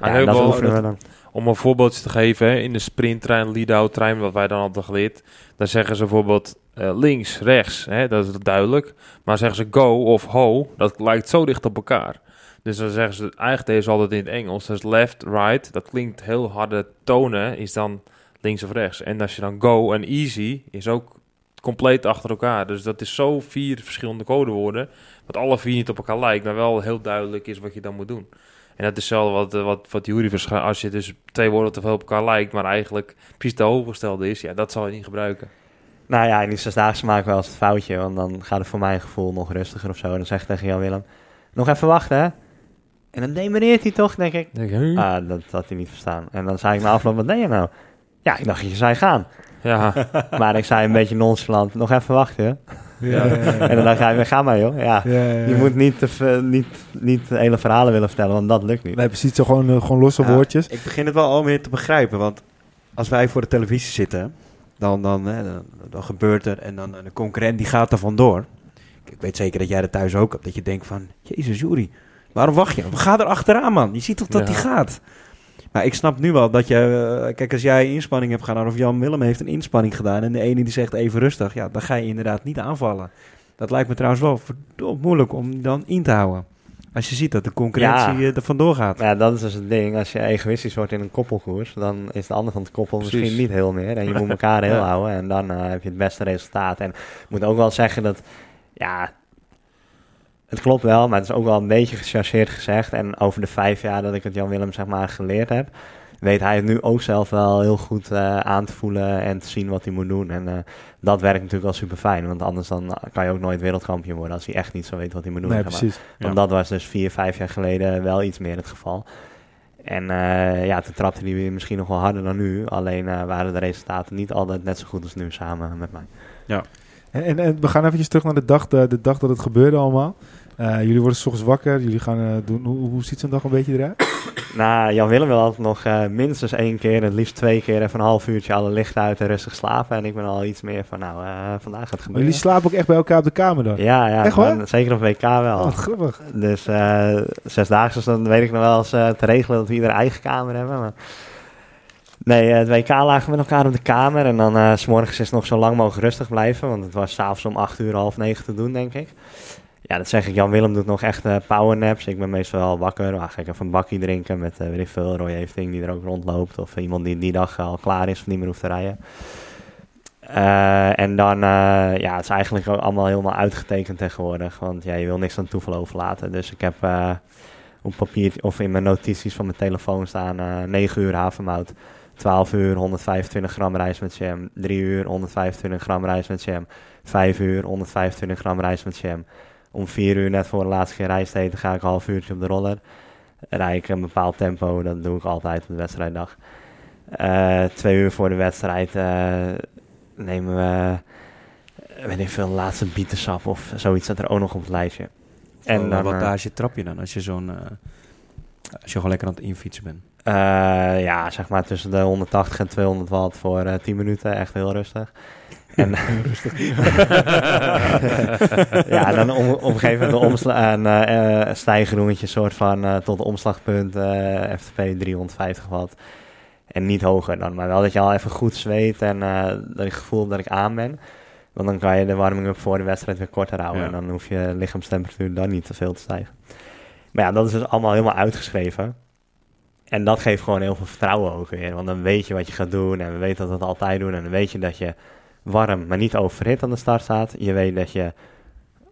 En Ja, dat wel- oefenen we dan. Om een voorbeeldje te geven, hè, in de sprinttrein, lead-out trein, wat wij dan hadden geleerd, dan zeggen ze bijvoorbeeld eh, links, rechts, hè, dat is duidelijk. Maar zeggen ze go of ho, dat lijkt zo dicht op elkaar. Dus dan zeggen ze, eigenlijk deze altijd in het Engels, dus left, right, dat klinkt heel harde tonen, is dan links of rechts. En als je dan go en easy, is ook compleet achter elkaar. Dus dat is zo vier verschillende codewoorden, wat alle vier niet op elkaar lijkt, maar wel heel duidelijk is wat je dan moet doen. En dat is hetzelfde wat, eh, wat, wat Jury verschijnt. Als je dus twee woorden te veel op elkaar lijkt, maar eigenlijk precies de overgestelde is, ja, dat zal je niet gebruiken. Nou ja, in die zesdaagse maken we wel eens het foutje, want dan gaat het voor mijn gevoel nog rustiger of zo. En dan zeg ik tegen Jan Willem, nog even wachten hè. En dan demereert hij toch, denk ik. Denk Ah, dat had hij niet verstaan. En dan zei ik na afloop, wat deed je nou? Ja, ik dacht je zei gaan. Ja, [laughs] Maar ik zei een beetje nonchalant, nog even wachten. Ja, ja, ja. En dan dacht hij, ga maar joh. Ja, Ja, ja, ja. je moet niet, te, niet, niet de hele verhalen willen vertellen, want dat lukt niet. Nee, precies. Zo gewoon, eh, gewoon losse Ja, woordjes. Ik begin het wel al meer te begrijpen, want als wij voor de televisie zitten, dan, dan, hè, dan, dan gebeurt er en dan een concurrent die gaat er vandoor. Ik weet zeker dat jij dat thuis ook hebt, dat je denkt van, jezus Jury, waarom wacht je? Ga er achteraan man, je ziet toch dat Ja. hij gaat. Maar ik snap nu wel dat je, eh, kijk als jij inspanning hebt gedaan of Jan Willem heeft een inspanning gedaan en de ene die zegt even rustig, ja dan ga je inderdaad niet aanvallen. Dat lijkt me trouwens wel verdomd moeilijk om dan in te houden. Als je ziet dat de concurrentie Ja. eh, er vandoor gaat. Ja, dat is dus het ding. Als je egoïstisch wordt in een koppelkoers, dan is de ander van het koppel Precies. misschien niet heel meer. En je moet [laughs] elkaar heel Ja. houden en dan eh, heb je het beste resultaat. En ik moet ook wel zeggen dat, ja, het klopt wel, maar het is ook wel een beetje gechargeerd gezegd. En over de vijf jaar dat ik het Jan Willem zeg maar geleerd heb, weet hij het nu ook zelf wel heel goed eh, aan te voelen en te zien wat hij moet doen. En eh, dat werkt natuurlijk wel super fijn, want anders dan kan je ook nooit wereldkampioen worden als hij echt niet zo weet wat hij moet doen. Nee, zeg maar. precies. Want Ja. dat was dus vier, vijf jaar geleden wel iets meer het geval. En eh, ja, toen trapte hij weer misschien nog wel harder dan nu. Alleen eh, waren de resultaten niet altijd net zo goed als nu samen met mij. En, en, en we gaan eventjes terug naar de dag, de, de dag dat het gebeurde allemaal. Eh, jullie worden s ochtends wakker. Jullie gaan eh, doen... Hoe, hoe ziet zo'n dag een beetje eruit? [coughs] Nou, Jan Willem wil altijd nog eh, minstens één keer, het liefst twee keer, even een half uurtje alle lichten uit en rustig slapen. En ik ben al iets meer van, nou, vandaag gaat het gebeuren. jullie slapen ook echt bij elkaar op de kamer dan? Ja, ja, Echt waar? dan zeker op WK wel. Oh, grappig. Dus eh zesdaagse, dan weet ik nog wel eens te regelen dat we ieder eigen kamer hebben. Maar... Nee, het WK lagen we met elkaar op de kamer. En dan s s'morgens is het nog zo lang mogelijk rustig blijven. Want het was s'avonds om acht uur, half negen te doen, denk ik. Ja, dat zeg ik. Jan Willem doet nog echt eh powernaps. Ik ben meestal wel wakker. Dan ga ik even een bakje drinken met, eh weet ik veel, die er ook rondloopt. Of iemand die die dag al klaar is of niet meer hoeft te rijden. Eh, en dan, ja, het is eigenlijk allemaal helemaal uitgetekend tegenwoordig. Want ja, je wil niks aan toeval overlaten. Dus ik heb op papier of in mijn notities van mijn telefoon staan eh 9 uur havermout. 12 uur 125 gram rijst met jam. 3 uur 125 gram rijst met jam. 5 uur 125 gram rijst met jam. Om 4 uur net voor de laatste keer rijst eten ga ik een half uurtje op de roller. Rijd ik een bepaald tempo, dat doe ik altijd op de wedstrijddag. Eh, twee uur voor de wedstrijd eh, nemen we, eh, weet ik veel, laatste bietensap of zoiets dat er ook nog op het lijstje. En dan, wat eh, daar je trap je dan als je zo'n... eh, als je gewoon lekker aan het infietsen bent. Eh, ja, zeg maar tussen de 180 en 200 watt voor eh 10 minuten. Echt heel rustig. En, [laughs] ja, dan om, op een gegeven moment de omsla een eh, stijgroentje soort van eh, tot omslagpunt eh, FTP 350 watt. En niet hoger dan, maar wel dat je al even goed zweet en eh, dat ik gevoel dat ik aan ben. Want dan kan je de warming-up voor de wedstrijd weer korter houden. Ja. En dan hoef je lichaamstemperatuur dan niet te veel te stijgen. Maar ja, dat is dus allemaal helemaal uitgeschreven. En dat geeft gewoon heel veel vertrouwen ook weer. Want dan weet je wat je gaat doen en we weten dat we het altijd doen. En dan weet je dat je warm, maar niet overhit aan de start staat. Je weet dat je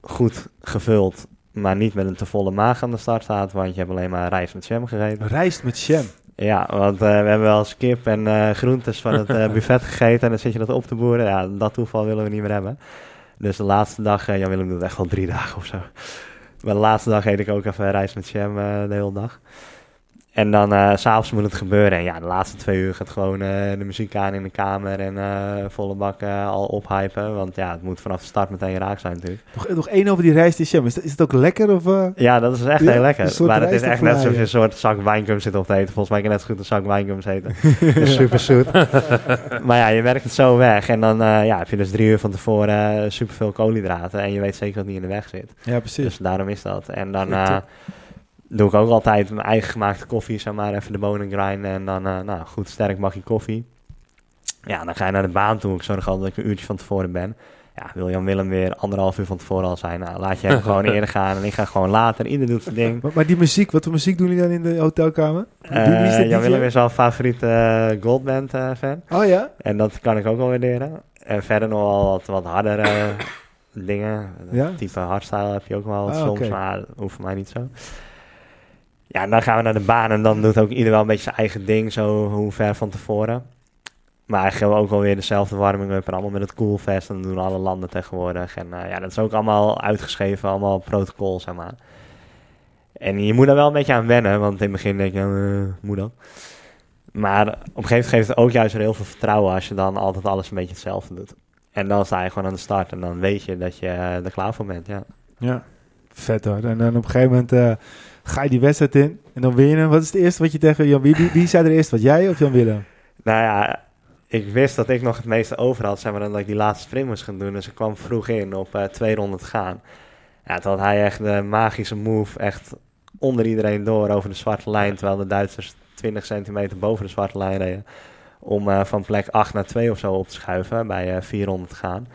goed gevuld, maar niet met een te volle maag aan de start staat. Want je hebt alleen maar rijst met jam gegeten. Rijst met jam. Ja, want eh, we hebben wel eens kip en eh, groentes van het eh, [laughs] buffet gegeten. En dan zit je dat op te boeren. Ja, dat toeval willen we niet meer hebben. Dus de laatste dag, Jan Willem doet echt al drie [laughs] dagen of zo. Maar de laatste dag eet ik ook even rijst met jam de hele dag. En dan eh, s s'avonds moet het gebeuren. En ja, de laatste twee uur gaat gewoon eh, de muziek aan in de kamer en eh, volle bak eh, al ophypen. Want ja, het moet vanaf de start meteen raak zijn natuurlijk. Nog, nog één over die en jam. Is, is het ook lekker? Of, eh? Ja, dat is echt Ja, heel lekker. Maar het is echt net alsof je een soort zak wijngum zit op te eten. Volgens mij kan je net zo goed een zak wijngums eten. [laughs] Het is super zoet. maar ja, je werkt het zo weg. En dan eh, ja, heb je dus drie uur van tevoren super veel koolhydraten. En je weet zeker dat het niet in de weg zit. Ja, precies. Dus daarom is dat. En dan eh. Doe ik ook altijd mijn eigen gemaakte koffie. Zeg maar even de bonen grinden. En dan eh, nou, goed sterk bakje koffie. Ja, dan ga je naar de baan toe. Ik zorg altijd dat ik een uurtje van tevoren ben. Ja, wil Jan Willem weer anderhalf uur van tevoren al zijn? Nou, laat je hem gewoon [laughs] eerder gaan. En ik ga gewoon later. Ieder doet zijn ding. Maar, maar die muziek, wat voor muziek doen jullie dan in de hotelkamer? Dat Jan? Willem is wel een favoriete eh, Goldband fan. Oh ja? En dat kan ik ook wel waarderen. En verder nog wel wat, wat hardere [coughs] dingen. Ja? Type hardstyle heb je ook wel Ah, soms, maar hoeft voor mij niet zo. Ja, en dan gaan we naar de baan en dan doet ook ieder wel een beetje zijn eigen ding, zo hoe ver van tevoren. Maar eigenlijk hebben we ook wel weer dezelfde warming-up en allemaal met het coolfest. En dat doen alle landen tegenwoordig. En eh, ja, dat is ook allemaal uitgeschreven, allemaal protocol, zeg maar. En je moet daar wel een beetje aan wennen, want in het begin denk je, eh, moet dat? Maar op een gegeven moment geeft het ook juist weer heel veel vertrouwen als je dan altijd alles een beetje hetzelfde doet. En dan sta je gewoon aan de start en dan weet je dat je eh, er klaar voor bent, ja. Ja. Vet hoor. En dan op een gegeven moment ga je die wedstrijd in en dan win je hem. Wat is het eerste wat je tegen Jan... Wie, wie, zei er eerst wat? Jij of Jan Willem? Nou ja, ik wist dat ik nog het meeste over had, zeg maar, dat ik die laatste sprint moest gaan doen. Dus ik kwam vroeg in op eh, twee ronden te gaan. Ja, toen had hij echt de magische move, echt onder iedereen door over de zwarte lijn, terwijl de Duitsers 20 centimeter boven de zwarte lijn reden. Om eh, van plek 8 naar 2 of zo op te schuiven, bij eh, vier ronden te gaan.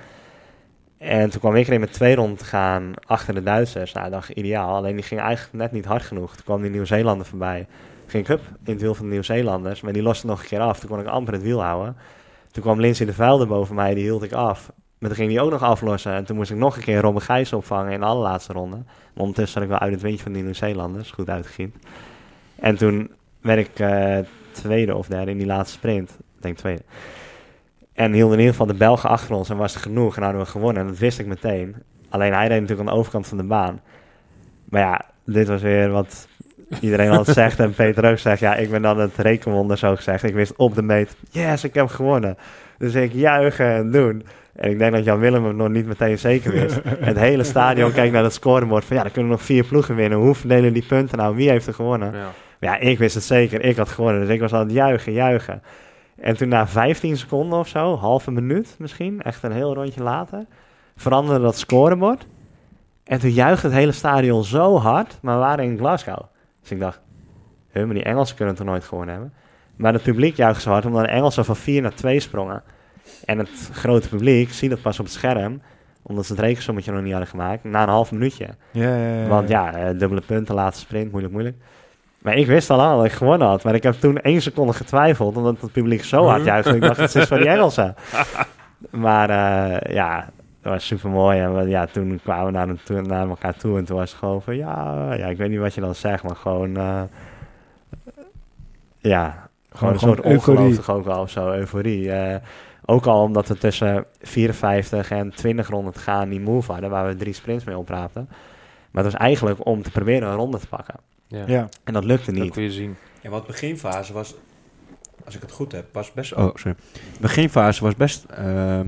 En toen kwam ik erin met twee ronden te gaan achter de Duitsers. Nou, dat ideaal. Alleen die ging eigenlijk net niet hard genoeg. Toen kwam die Nieuw-Zeelander voorbij. Ging ik hup in het wiel van de Nieuw-Zeelanders. Maar die loste nog een keer af. Toen kon ik amper het wiel houden. Toen kwam Lindsay de Vuilde boven mij. Die hield ik af. Maar toen ging die ook nog aflossen. En toen moest ik nog een keer Robben Gijs opvangen in de allerlaatste ronde. Maar ondertussen zat ik wel uit het windje van die Nieuw-Zeelanders. Goed uitgegiend. En toen werd ik eh, tweede of derde in die laatste sprint. Ik denk tweede. En hielden in ieder geval de Belgen achter ons en was er genoeg. En hadden we gewonnen. En dat wist ik meteen. Alleen hij reed natuurlijk aan de overkant van de baan. Maar ja, dit was weer wat iedereen altijd [laughs] zegt. En Peter ook zegt, ja, ik ben dan het rekenwonder zo gezegd. Ik wist op de meet, yes, ik heb gewonnen. Dus ik juichen en doen. En ik denk dat Jan Willem het nog niet meteen zeker wist. [laughs] het hele stadion keek naar het scorebord van, ja, dan kunnen nog vier ploegen winnen. Hoe verdelen die punten nou? Wie heeft er gewonnen? Ja. Maar ja, ik wist het zeker. Ik had gewonnen. Dus ik was aan het juichen, juichen. En toen na 15 seconden of zo, halve minuut misschien, echt een heel rondje later, veranderde dat scorebord. En toen juichte het hele stadion zo hard, maar we waren in Glasgow. Dus ik dacht, huh, maar die Engelsen kunnen het er nooit gewonnen hebben. Maar het publiek juichte zo hard, omdat de Engelsen van 4 naar 2 sprongen. En het grote publiek ziet dat pas op het scherm, omdat ze het rekensommetje nog niet hadden gemaakt, na een half minuutje. Ja, ja, ja. Want ja, eh, dubbele punten, laatste sprint, moeilijk, moeilijk. Maar ik wist al lang dat ik gewonnen had. Maar ik heb toen één seconde getwijfeld, omdat het publiek zo hard juichte. Ik dacht, het is voor die Engelsen. [laughs] Maar eh, ja, dat was super mooi. En ja, toen kwamen we naar, de, naar elkaar toe en toen was het gewoon van, ja, ja, ik weet niet wat je dan zegt, maar gewoon, eh, ja, gewoon, Gewoon een soort euforie. ongeloof toch ook wel of zo, euforie. Eh, ook al omdat we tussen 54 en 20 ronden te gaan die move hadden, waar we drie sprints mee opraapten. Maar het was eigenlijk om te proberen een ronde te pakken. Ja. Ja. En dat lukte Dat niet. kun je zien. Ja, want beginfase was... als ik het goed heb, was best... Oh, sorry. Beginfase was best eh,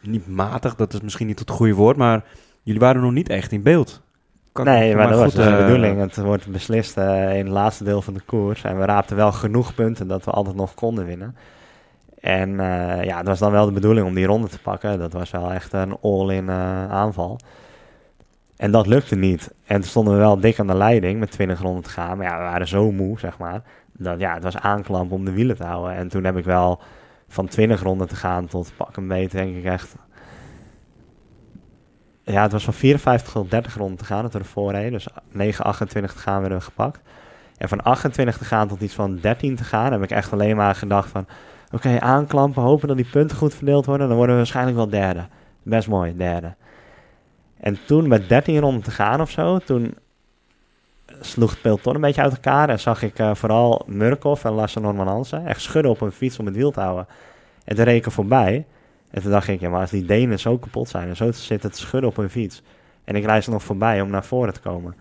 niet matig, dat is misschien niet het goede woord, maar jullie waren nog niet echt in beeld. Kan nee, maar dat was goed, dus de eh, bedoeling. Het wordt beslist eh, in het laatste deel van de koers. En we raapten wel genoeg punten dat we altijd nog konden winnen. En eh, ja, het was dan wel de bedoeling om die ronde te pakken. Dat was wel echt een all-in eh, aanval. En dat lukte niet. En toen stonden we wel dik aan de leiding met 20 ronden te gaan. Maar ja, we waren zo moe, zeg maar. Dat ja, het was aanklampen om de wielen te houden. En toen heb ik wel van 20 ronden te gaan tot pak een beet, denk ik echt. Ja, het was van 54 tot 30 ronden te gaan dat we ervoor reden. Dus 9, 28 te gaan werden we gepakt. En van 28 te gaan tot iets van 13 te gaan, heb ik echt alleen maar gedacht van... Oké, aanklampen, hopen dat die punten goed verdeeld worden. Dan worden we waarschijnlijk wel derde. Best mooi, derde. En toen met 13 ronden te gaan of zo, toen sloeg het peloton een beetje uit elkaar. En zag ik eh, vooral Murkoff en Lasse Norman Hansen echt schudden op een fiets om het wiel te houden. En toen reed er voorbij. En toen dacht ik, ja, maar als die Denen zo kapot zijn en zo zitten te schudden op hun fiets. En ik rijd ze nog voorbij om naar voren te komen.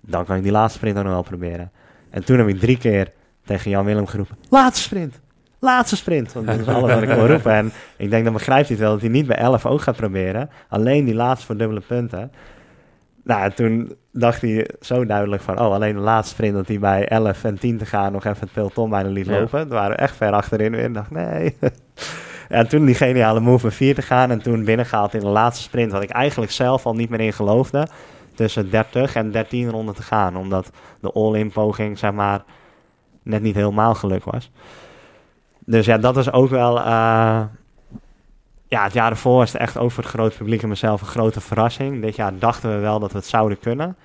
Dan kan ik die laatste sprint ook nog wel proberen. En toen heb ik drie keer tegen Jan Willem geroepen: Laatste sprint! Laatste sprint! Want dat is alles wat ik wil roepen. En ik denk, dan begrijpt hij het wel dat hij niet bij 11 ook gaat proberen. Alleen die laatste voor dubbele punten. Nou, en toen dacht hij zo duidelijk van, oh, alleen de laatste sprint dat hij bij 11 en 10 te gaan nog even het peloton bijna liet Ja. lopen. We waren echt ver achterin weer. Dacht, nee. [laughs] en toen die geniale move van 4 te gaan en toen binnengehaald in de laatste sprint, wat ik eigenlijk zelf al niet meer in geloofde. Tussen 30 en 13 ronden te gaan, omdat de all-in poging, zeg maar, net niet helemaal geluk was. Dus ja, dat was ook wel... eh, ja, het jaar ervoor was het echt ook voor het grote publiek en mezelf een grote verrassing. Dit jaar dachten we wel dat we het zouden kunnen.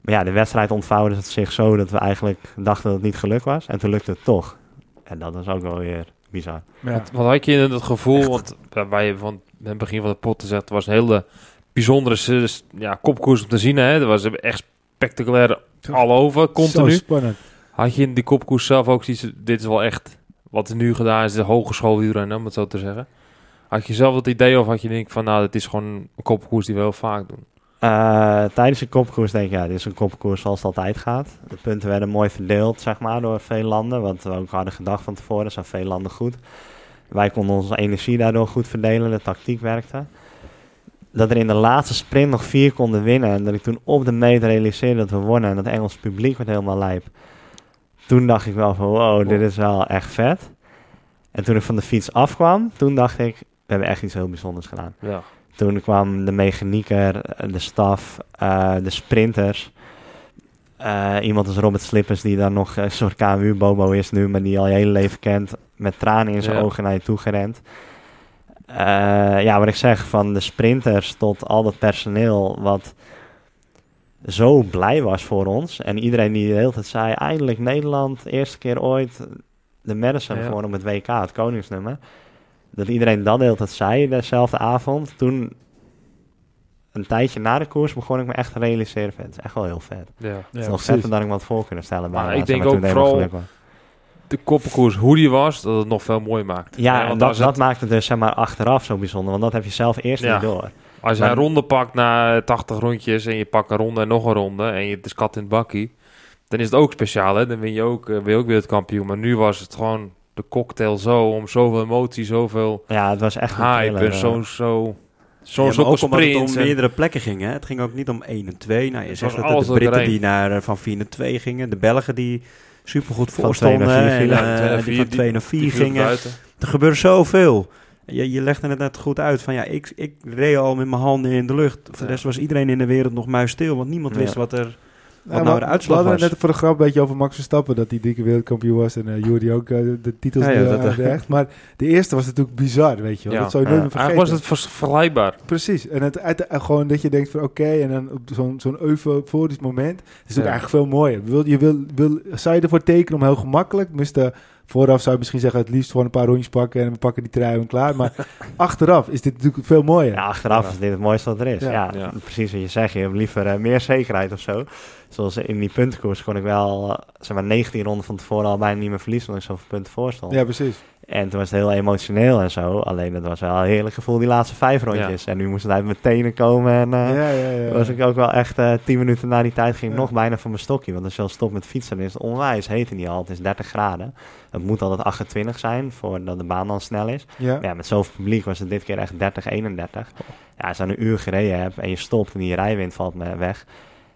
Maar ja, de wedstrijd ontvouwde het zich zo dat we eigenlijk dachten dat het niet geluk was. En toen lukte het toch. En dat was ook wel weer bizar. Ja. Wat, wat had je in het gevoel, want waar- waar je van het begin van de pot zegt, het was een hele bijzondere ja, kopkoers om te zien. Hè? Er was echt spectaculair al over, continu. Zo spannend. Had je in die kopkoers zelf ook zoiets, dit is wel echt, wat er nu gedaan is, de hogeschool wielrennen, om het zo te zeggen. Had je zelf dat idee of had je denk van, nou, dit is gewoon een kopkoers die we heel vaak doen? Eh, tijdens de kopkoers denk ik, ja, dit is een kopkoers zoals het altijd gaat. De punten werden mooi verdeeld, zeg maar, door veel landen. Wat we ook hadden gedacht van tevoren, zijn veel landen goed. Wij konden onze energie daardoor goed verdelen, de tactiek werkte. Dat er in de laatste sprint nog vier konden winnen. En dat ik toen op de meet realiseerde dat we wonnen. En dat Engels publiek werd helemaal lijp. Toen dacht ik wel van, wow, dit is wel echt vet. En toen ik van de fiets afkwam, toen dacht ik, we hebben echt iets heel bijzonders gedaan. Ja. Toen kwam de mechanieker, de staf, eh, de sprinters. Eh, iemand als Robert Slippers, die dan nog een soort KMU-bobo is nu, maar die al je hele leven kent, met tranen in zijn Ja. ogen naar je toe gerend. Eh, ja, wat ik zeg, van de sprinters tot al dat personeel, wat zo blij was voor ons. En iedereen die de hele tijd zei, eindelijk Nederland, eerste keer ooit de Madison Ja. gewoon op het WK, het koningsnummer. Dat iedereen dat de hele tijd zei, dezelfde avond. Toen, een tijdje na de koers, begon ik me echt te realiseren, vet, het is echt wel heel vet. ja. het is Ja, nog vetter dan ik me had voor kunnen stellen. Maar ik denk ook vooral-. De koppenkoers, hoe die was, dat het nog veel mooier maakt. Ja, en want dat, dat het- maakt het dus zeg maar achteraf zo bijzonder, want dat heb je zelf eerst Ja. niet door. Als Maar- een ronde pakt na 80 rondjes en je pakt een ronde en nog een ronde en je het is kat in het bakkie, dan is het ook speciaal, hè? Dan win je ook, uh, ben je ook weer het kampioen. Maar nu was het gewoon de cocktail zo, om zoveel emotie, zoveel Ja, het was echt een hype en eh. zo, zo, zo, Ja, ook omdat het sprint. om meerdere plekken ging. Hè? Het ging ook niet om 1 en 2. Nou, je Het zegt dat de Britten die naar, eh, van 4 naar 2 gingen. De Belgen die supergoed Van voor twee naar stonden. vier En, vielen. eh, Twee naar die vier, van die- 2 naar 4 die viel gingen. Er gebeurde zoveel. Je, je legde het net goed uit van ja, ik, ik reed al met mijn handen in de lucht. Voor de rest was iedereen in de wereld nog muisstil, want niemand Ja. wist wat er... Ja, nou maar de uitslag we hadden was. het net voor de grap een beetje over Max Verstappen, dat hij drie keer wereldkampioen was en uh, Jury ook eh, de titels Ja, dat- echt. Maar de eerste was natuurlijk bizar, weet je wel. Ja. Dat zou je nooit meer vergeten. Eigenlijk was het vergelijkbaar. Precies. En het, uit, eh, gewoon dat je denkt van oké, en dan op zo'n zo'n euforisch moment. Het is ook Ja. eigenlijk veel mooier. Wil, je wil, wil, zou je ervoor tekenen om heel gemakkelijk, tenminste vooraf zou je misschien zeggen het liefst gewoon een paar rondjes pakken en we pakken die trui en klaar. Maar [laughs] achteraf is dit natuurlijk veel mooier. Ja, achteraf Ja. is dit het mooiste wat er is. Ja. Ja, Ja. precies wat je zegt. Je hebt liever eh, meer zekerheid of zo. Zoals in die puntenkoers kon ik wel, eh, zeg maar, 19 ronden van tevoren al bijna niet meer verliezen, omdat ik zoveel punten voor stond. Ja, precies. En toen was het heel emotioneel en zo. Alleen het was wel een heerlijk gevoel die laatste vijf rondjes. En nu moest het uit mijn tenen komen. En eh, ja, ja, ja. was ik ook wel echt eh 10 minuten na die tijd ging ik Ja. nog bijna van mijn stokje. Want als je al stopt met fietsen, dan is het onwijs heet in die hal. Het is 30 graden. Het moet altijd 28 zijn voordat de baan dan snel is. Ja. Met zoveel publiek was het dit keer echt 30, 31. Ja, als je dan een uur gereden hebt en je stopt en die rijwind valt me weg.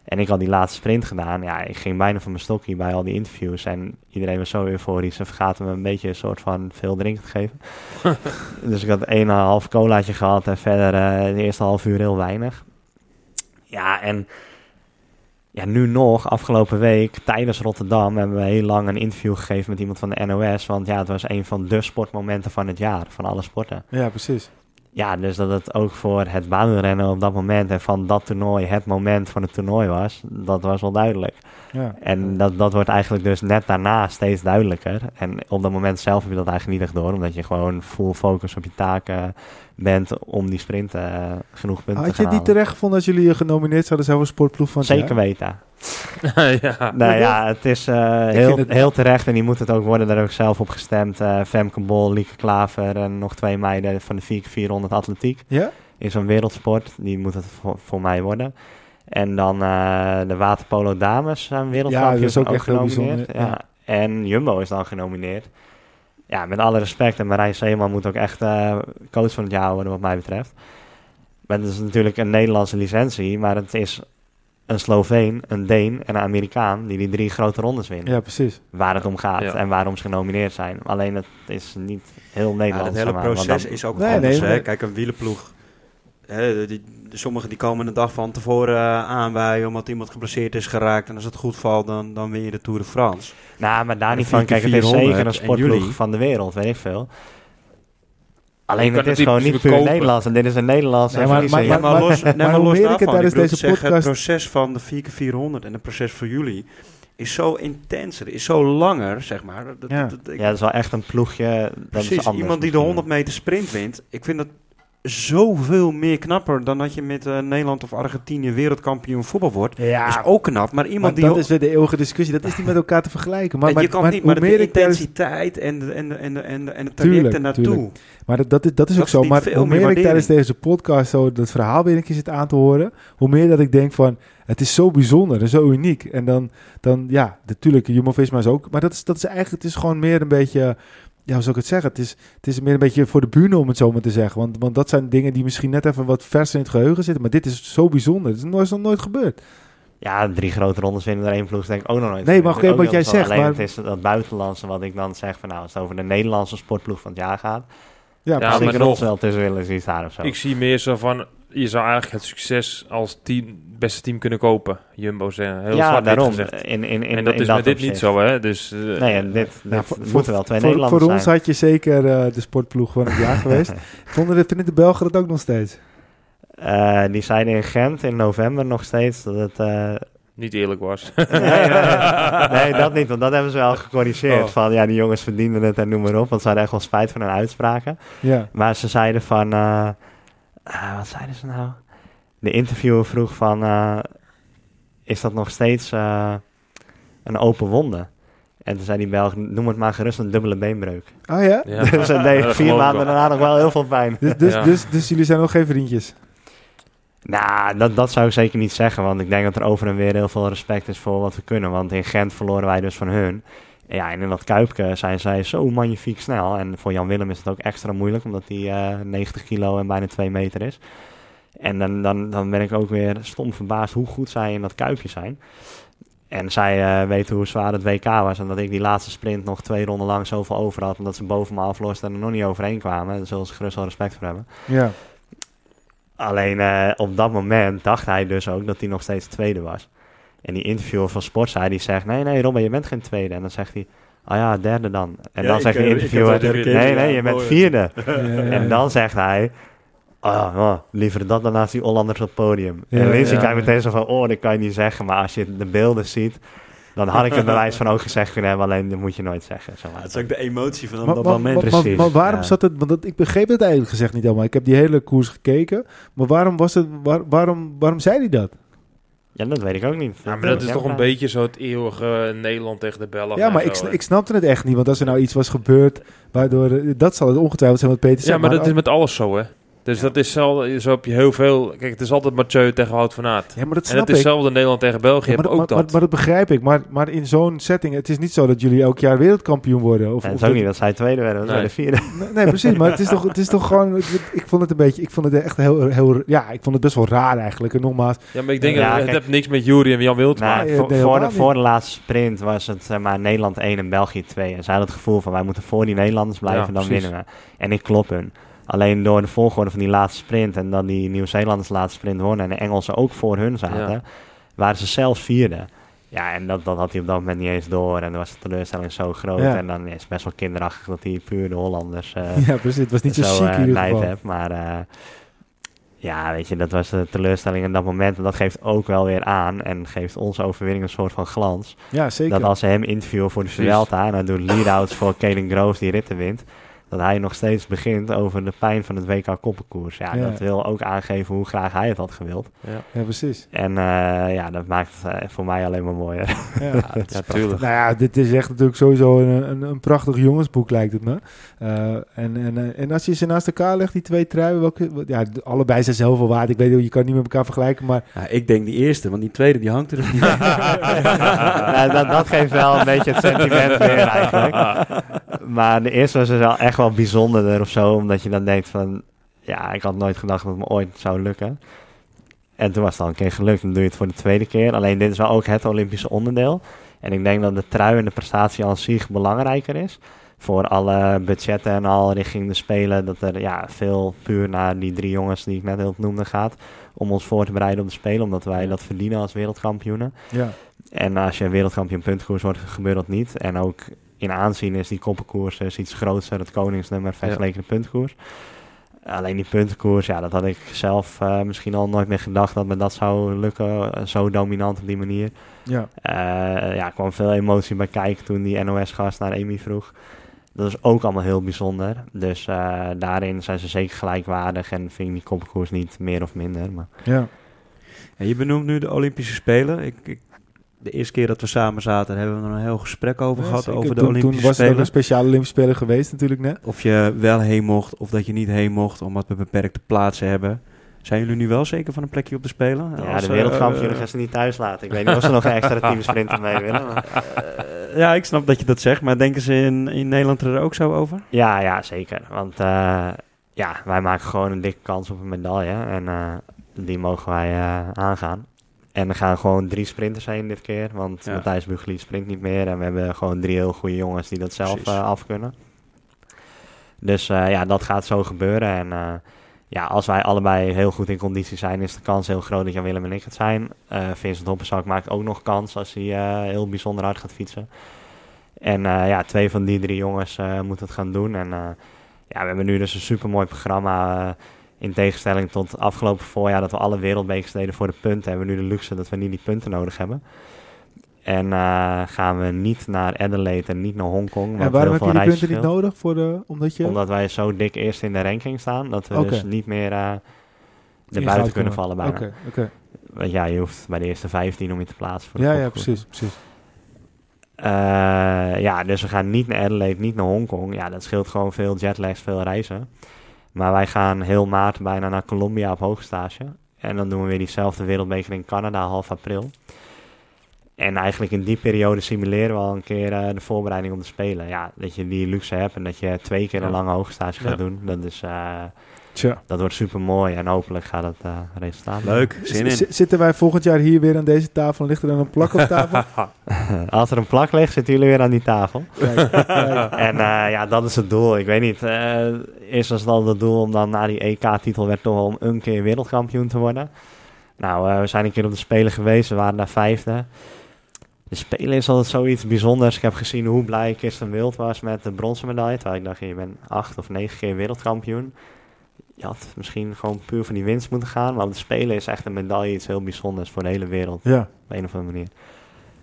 En ik had die laatste sprint gedaan. Ja, ik ging bijna van mijn stokje bij al die interviews. En iedereen was zo euforisch. Ze vergaten me een beetje een soort van veel drinken te geven. [laughs] dus ik had een half colaatje gehad en verder eh, de eerste half uur heel weinig. Ja, en ja, nu nog, afgelopen week, tijdens Rotterdam, hebben we heel lang een interview gegeven met iemand van de NOS. Want ja, het was een van de sportmomenten van het jaar, van alle sporten. ja, precies. Ja, dus dat het ook voor het baanrennen op dat moment en van dat toernooi het moment van het toernooi was, dat was wel duidelijk. Ja. En dat, dat wordt eigenlijk dus net daarna steeds duidelijker. En op dat moment zelf heb je dat eigenlijk niet echt door, omdat je gewoon full focus op je taken bent om die sprint eh, genoeg punten Had te je gaan het niet terecht gevonden dat jullie je genomineerd zouden zijn voor sportploeg van Zeker weten. [laughs] ja. Nou Ja, ja, het is eh, vind heel, het- heel terecht en die moet het ook worden. Daar heb ik zelf op gestemd. Eh, Femke Bol, Lieke Klaver en nog twee meiden van de 4x400 atletiek. Ja? In zo'n wereldsport. Die moet het voor, voor mij worden. En dan eh, de waterpolo dames zijn Ja, wereldkampioen. dat is ook ook echt heel genomineerd. bijzonder, Ja. ja. En Jumbo is dan genomineerd. Ja, met alle respect. En Marijn Zeeman moet ook echt eh, coach van het jaar worden wat mij betreft. Maar het is natuurlijk een Nederlandse licentie. Maar het is een Sloveen, een Deen en een Amerikaan die die drie grote rondes winnen. Ja, precies. Waar het om gaat Ja. en waarom ze genomineerd zijn. Alleen het is niet heel Ja, Nederlands. het hele maar, proces dan- is ook Nee, anders. nee, hè. nee. Kijk, een wielenploeg. Hè, die, de- sommigen die komen een dag van tevoren uh, aanwaaien omdat iemand geblesseerd is geraakt. En als het goed valt, dan, dan win je de Tour de France. Nou, maar daar niet van. Kijk, het is 4x400 zeker een en sportploeg van de wereld, weet ik veel. Alleen het is gewoon niet puur kopen. Nederlands. En dit is een Nederlandse Nee, maar- maar- Ja, maar los, nee, maar maar hoe los daarvan, tijdens deze te zeggen, podcast- Het proces van de 4x400 en het proces voor jullie is zo intenser, is zo langer, zeg maar. Dat, Ja. dat- dat- ik- Ja, dat is wel echt een ploegje. Dat precies, is anders iemand die de misschien. 100 meter sprint wint. Ik vind dat zoveel meer knapper dan dat je met eh, Nederland of Argentinië wereldkampioen voetbal wordt. Ja, is ook knap, maar maar iemand die... dat is weer de eeuwige discussie. Dat is niet met elkaar te vergelijken. Maar, maar, je kan maar niet, maar de intensiteit en, de, en, de, en, de, en, de, en het traject ernaartoe. tuurlijk. Maar dat, dat, is, dat is Dat ook zo. Maar hoe meer meer ik tijdens deze podcast zo dat verhaal weer een keer zit aan te horen, hoe meer dat ik denk van, het is zo bijzonder en zo uniek. En dan, dan ja, natuurlijk, Jumbo-Visma is ook, maar dat is, dat is eigenlijk, het is gewoon meer een beetje, ja, hoe zou ik het zeggen? Het is, het is meer een beetje voor de bühne, om het zo maar te zeggen. Want, want dat zijn dingen die misschien net even wat verser in het geheugen zitten, maar dit is zo bijzonder. Het is nooit, is nog nooit gebeurd. Ja, drie grote rondes winnen er één ploeg. denk ik ook nog nooit. Nee, maar oké, Ook wat jij zegt, Alleen maar- het is dat buitenlandse wat ik dan zeg van nou, als het over de Nederlandse sportploeg van het jaar gaat. Ja, maar ik er ons nog- wel tussen willen zien staan of zo. Ik zie meer zo van, je zou eigenlijk het succes als team, beste team kunnen kopen. Jumbo zijn heel ja, zwart daarom. gezegd. In, in, in, en dat in is met dit opzicht. niet zo, hè? Dus, eh, Nee, en dit, dit Ja, voor- moeten wel twee voor, Nederlanders voor ons zijn. had je zeker eh, de sportploeg van het jaar [laughs] geweest. Vonden de, vinden de Belgen dat ook nog steeds? Eh, die zeiden in Gent in november nog steeds dat het... eh, niet eerlijk was. nee, nee, [laughs] nee, dat niet, want dat hebben ze wel gecorrigeerd. Oh. Van ja, die jongens verdienden het en noem maar op. Want ze hadden echt wel spijt van hun uitspraken. Ja. Maar ze zeiden van... eh, wat zeiden ze nou? De interviewer vroeg van... eh, is dat nog steeds eh, een open wonde? En toen zei die Belg, noem het maar gerust een dubbele beenbreuk. Oh ja? Ja. [laughs] dus Ja, deed vier maanden daarna nog wel heel veel pijn. Dus, dus, Ja. dus, dus jullie zijn nog geen vriendjes? Nou, dat, dat zou ik zeker niet zeggen. Want ik denk dat er over en weer heel veel respect is voor wat we kunnen. Want in Gent verloren wij dus van hun. Ja, en in dat Kuipke zijn zij zo magnifiek snel. En voor Jan Willem is het ook extra moeilijk, omdat hij eh 90 kilo en bijna 2 meter is. En dan, dan, dan ben ik ook weer stom verbaasd hoe goed zij in dat Kuipje zijn. En zij eh, weten hoe zwaar het WK was. En dat ik die laatste sprint nog twee ronden lang zoveel over had. Omdat ze boven me aflosten en er nog niet overheen kwamen. Daar zullen ze gerust wel respect voor hebben. Ja. Alleen eh, op dat moment dacht hij dus ook dat hij nog steeds tweede was. En die interviewer van Sportza die zegt: Nee, nee, Robin, je bent geen tweede. En dan zegt hij: Oh ja, derde dan. En Ja, dan zegt eh, die ik heb interviewer: Nee, ja, nee, je bent vierde. [laughs] Ja, ja, En dan zegt hij: Oh, oh, liever dat dan naast die Hollanders op het podium. Ja, en Lindsay ja, kijkt ja. meteen zo van: Oh, dat kan je niet zeggen. Maar als je de beelden ziet, dan had ik het bewijs van ook gezegd kunnen hebben. Alleen dat moet je nooit zeggen. Zo Ja, het is ook de emotie van Maar, dat maar- moment. maar- maar- precies, maar waarom ja. zat het... Want dat, ik begreep het eigenlijk gezegd niet helemaal. Ik heb die hele koers gekeken. Maar waarom was het... waar- waarom, waarom zei hij dat? Ja, dat weet ik ook niet. Ja, maar dat is Ja, toch een beetje zo het eeuwige Nederland tegen de Belgen. Ja, maar ik, ik snapte het echt niet. Want als er nou iets was gebeurd... Waardoor... eh, Dat zal het ongetwijfeld zijn wat Peter Ja, zei. maar dat is met alles zo, hè? Dus dat is zelden, zo heb je heel veel... Kijk, het is altijd Mathieu tegen Wout van Aert. Ja, maar dat En snap het is hetzelfde Nederland tegen België. Ja, maar, ook maar, dat. maar, maar dat begrijp ik. Maar, maar in zo'n setting, het is niet zo dat jullie elk jaar wereldkampioen worden. Of, En het of is ook dat- niet dat zij tweede werden, dat Nee. zij de vierde. Nee, nee, precies. Maar het is toch, het is toch gewoon. Ik vond het een beetje. Ik vond het echt heel, heel. Ja, ik vond het best wel raar eigenlijk. En nogmaals. ja, maar ik denk Ja, dat het kijk. niks met Jury en Jan Wild te Nou, maken. Voor, de, voor de laatste sprint was het zeg maar, Nederland 1 en België 2. En zij hadden het gevoel van wij moeten voor die Nederlanders blijven, Ja, dan precies. winnen we. En ik klop hun. Alleen door de volgorde van die laatste sprint en dan die Nieuw-Zeelanders laatste sprint wonnen en de Engelsen ook voor hun zaten, Ja. waren ze zelfs vierde. Ja, en dat, dat had hij op dat moment niet eens door. En dan was de teleurstelling zo groot. Ja. En dan is het best wel kinderachtig dat hij puur de Hollanders eh, [laughs] Ja, precies. Het was niet zo, zo chic eh, nijd geval. heb. Maar eh, ja, weet je, dat was de teleurstelling in dat moment. En dat geeft ook wel weer aan en geeft onze overwinning een soort van glans. Ja, zeker. Dat als ze hem interviewen voor de. Vuelta en hij doet lead-outs voor Kaden Groves die ritten wint, dat hij nog steeds begint over de pijn van het WK koppenkoers. Ja, Ja. dat wil ook aangeven hoe graag hij het had gewild. Ja, precies. En eh, ja, dat maakt het eh, voor mij alleen maar mooier. Ja. [laughs] Ja, tuurlijk. Nou ja, dit is echt natuurlijk sowieso een, een, een prachtig jongensboek, lijkt het me. Eh, en, en, en als je ze naast elkaar legt, die twee truien, welke, wat- ja, allebei zijn zoveel waard. Ik weet, je kan het niet met elkaar vergelijken, maar Ja, ik denk die eerste, want die tweede die hangt er niet. [laughs] Ja, dat, dat geeft wel een beetje het sentiment weer eigenlijk. [laughs] Maar de eerste was dus wel echt wel bijzonderder of zo. Omdat je dan denkt van... Ja, ik had nooit gedacht dat het me ooit zou lukken. En toen was het al een keer gelukt. Dan doe je het voor de tweede keer. Alleen dit is wel ook het Olympische onderdeel. En ik denk dat de trui en de prestatie aan zich belangrijker is. Voor alle budgetten en al richting de Spelen. Dat er ja, veel puur naar die drie jongens die ik net heel noemde gaat. Om ons voor te bereiden op de Spelen. Omdat wij dat verdienen als wereldkampioenen. ja. En als je wereldkampioen puntkoers wordt, gebeurt dat niet. En ook in aanzien is die koppenkoers is iets groter, het koningsnummer vergeleken de puntkoers. Alleen die puntenkoers, ja, dat had ik zelf eh, misschien al nooit meer gedacht dat me dat zou lukken, eh, zo dominant op die manier. Ja. Eh, ja, er kwam veel emotie bij kijken toen die NOS-gast naar Amy vroeg. Dat is ook allemaal heel bijzonder. Dus daarin zijn ze zeker gelijkwaardig en vind ik die koppenkoers niet meer of minder. Maar Ja. Ja, je benoemt nu de Olympische Spelen. Ik, ik, de eerste keer dat we samen zaten, hebben we er een heel gesprek over Ja, gehad. zeker. Over de toen, Olympische toen was het Spelen. een speciale Olympische Speler geweest natuurlijk net. Of je wel heen mocht, of dat je niet heen mocht, omdat we beperkte plaatsen hebben. Zijn jullie nu wel zeker van een plekje op de Spelen? ja, Als, de eh, wereldkampioenen gaan ze niet thuis laten. Ik weet niet of ze nog een extra teamsprinter mee willen. maar- eh, ja, ik snap dat je dat zegt, maar denken ze in, in Nederland er ook zo over? Ja, ja, zeker. Want eh, ja, wij maken gewoon een dikke kans op een medaille. En eh, die mogen wij eh, aangaan. En er gaan gewoon drie sprinters heen dit keer. Want Ja. Matthijs Bugli sprint niet meer. En we hebben gewoon drie heel goede jongens die dat zelf eh, af kunnen. Dus eh, ja, dat gaat zo gebeuren. En eh, ja, als wij allebei heel goed in conditie zijn, is de kans heel groot dat Jan Willem en ik het zijn. Vincent Hoppensak maakt ook nog kans als hij heel bijzonder hard gaat fietsen. En ja, twee van die drie jongens moeten het gaan doen. En ja, we hebben nu dus een supermooi programma. Eh, in tegenstelling tot afgelopen voorjaar dat we alle wereldbekers deden voor de punten, hebben we nu de luxe dat we niet die punten nodig hebben. En eh, gaan we niet naar Adelaide en niet naar Hongkong. En want waarom heb je die punten niet nodig? Voor de, omdat je... Omdat wij zo dik eerst in de ranking staan, dat we dus niet meer eh er in buiten goud kunnen vallen bijna. Oké, oké. Want ja, je hoeft bij de eerste 15 om je te plaatsen voor de Ja, ja, precies, precies. Eh, ja, dus we gaan niet naar Adelaide, niet naar Hongkong. Ja, dat scheelt gewoon veel jetlags, veel reizen. Maar wij gaan heel maart bijna naar Colombia op hoogstage. En dan doen we weer diezelfde wereldbeker in Canada, half april. En eigenlijk in die periode simuleren we al een keer eh, de voorbereiding op de Spelen. Ja, dat je die luxe hebt en dat je twee keer een lange hoogstage gaat Ja. doen. Dat, is, eh, Tja. dat wordt super mooi en hopelijk gaat het eh resultaat. Leuk, zin in. Zitten wij volgend jaar hier weer aan deze tafel en ligt er dan een plak op tafel? [laughs] Als er een plak ligt, zitten jullie weer aan die tafel. Kijk, kijk. [laughs] En eh, ja, dat is het doel. Ik weet niet. eh, eerst was het al het doel om dan na die EK-titel werd toch om een keer wereldkampioen te worden. Nou, we zijn een keer op de Spelen geweest. We waren daar vijfde. De Spelen is altijd zoiets bijzonders. Ik heb gezien hoe blij Kirsten Wild was met de bronzen medaille. Terwijl ik dacht, je bent acht of negen keer wereldkampioen. Je had misschien gewoon puur van die winst moeten gaan. Maar de Spelen is echt een medaille iets heel bijzonders voor de hele wereld. Ja, Op een of andere manier.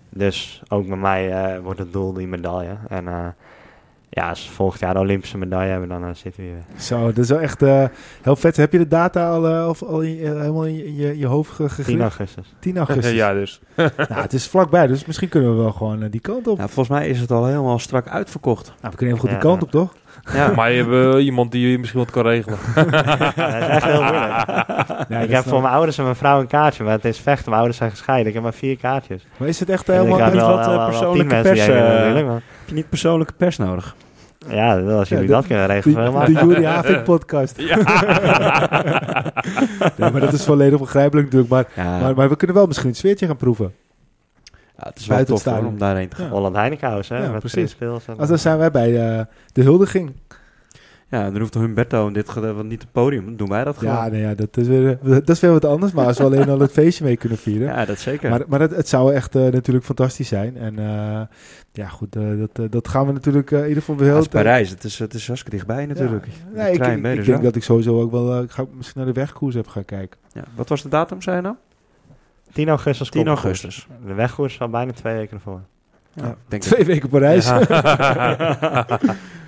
Dus ook bij mij eh, wordt het doel die medaille. En eh, ja, als we volgend jaar de Olympische medaille hebben, dan eh, zitten we hier weer. zo, dat is wel echt eh, heel vet. Heb je de data al, of, al in, je- helemaal in je, in je, je hoofd ge- 10 gegrift? augustus. 10 augustus. [laughs] ja, dus. [laughs] Nou, het is vlakbij, dus misschien kunnen we wel gewoon die kant op. Ja, volgens mij is het al helemaal strak uitverkocht. Nou, we kunnen even goed Ja. die kant op, toch? Ja. Maar je hebt eh, iemand die je misschien wat kan regelen. [laughs] Ja, dat is echt heel moeilijk. Ja, ik heb voor mijn ouders en mijn vrouw een kaartje, maar het is vechten. Mijn ouders zijn gescheiden. Ik heb maar vier kaartjes. Maar is het echt helemaal... heb niet wat, wel, eh, wel persoonlijke pers, maar- Heb je niet persoonlijke pers nodig? Ja, als jullie Ja, dat kunnen regelen, De, Juri Havik podcast. Ja. [laughs] nee, maar dat is volledig begrijpelijk natuurlijk. Maar, Ja, maar, maar we kunnen wel misschien het sfeertje gaan proeven. Ja, het is wel tof hoor, om daarheen te gaan. Ja. Holland Heinekenhuis, hè? Ja, met precies. En- Als dan zijn wij bij eh, de huldiging. Ja, dan hoeft Humberto in dit geval niet het podium. Dan doen wij dat gewoon. Ja, nee, ja dat, is weer, [laughs] dat is weer wat anders. Maar als we alleen al het feestje mee kunnen vieren. Ja, dat zeker. Maar, maar het, het zou echt eh, natuurlijk fantastisch zijn. En eh, ja, goed, eh, dat, eh, dat gaan we natuurlijk eh, in ieder geval weer Ja, het is Parijs. Het is, het is hartstikke dichtbij natuurlijk. Ja. Nee, de ik, trein ik, dus denk dat ik sowieso ook wel... eh, ik ga misschien naar de wegkoers even gaan kijken. Ja. Wat was de datum, zei je nou? 10 augustus 10 komt augustus. De wegkoers is al bijna twee weken ervoor. Ja, Ja. ik denk Twee weken Parijs. Ja. [laughs]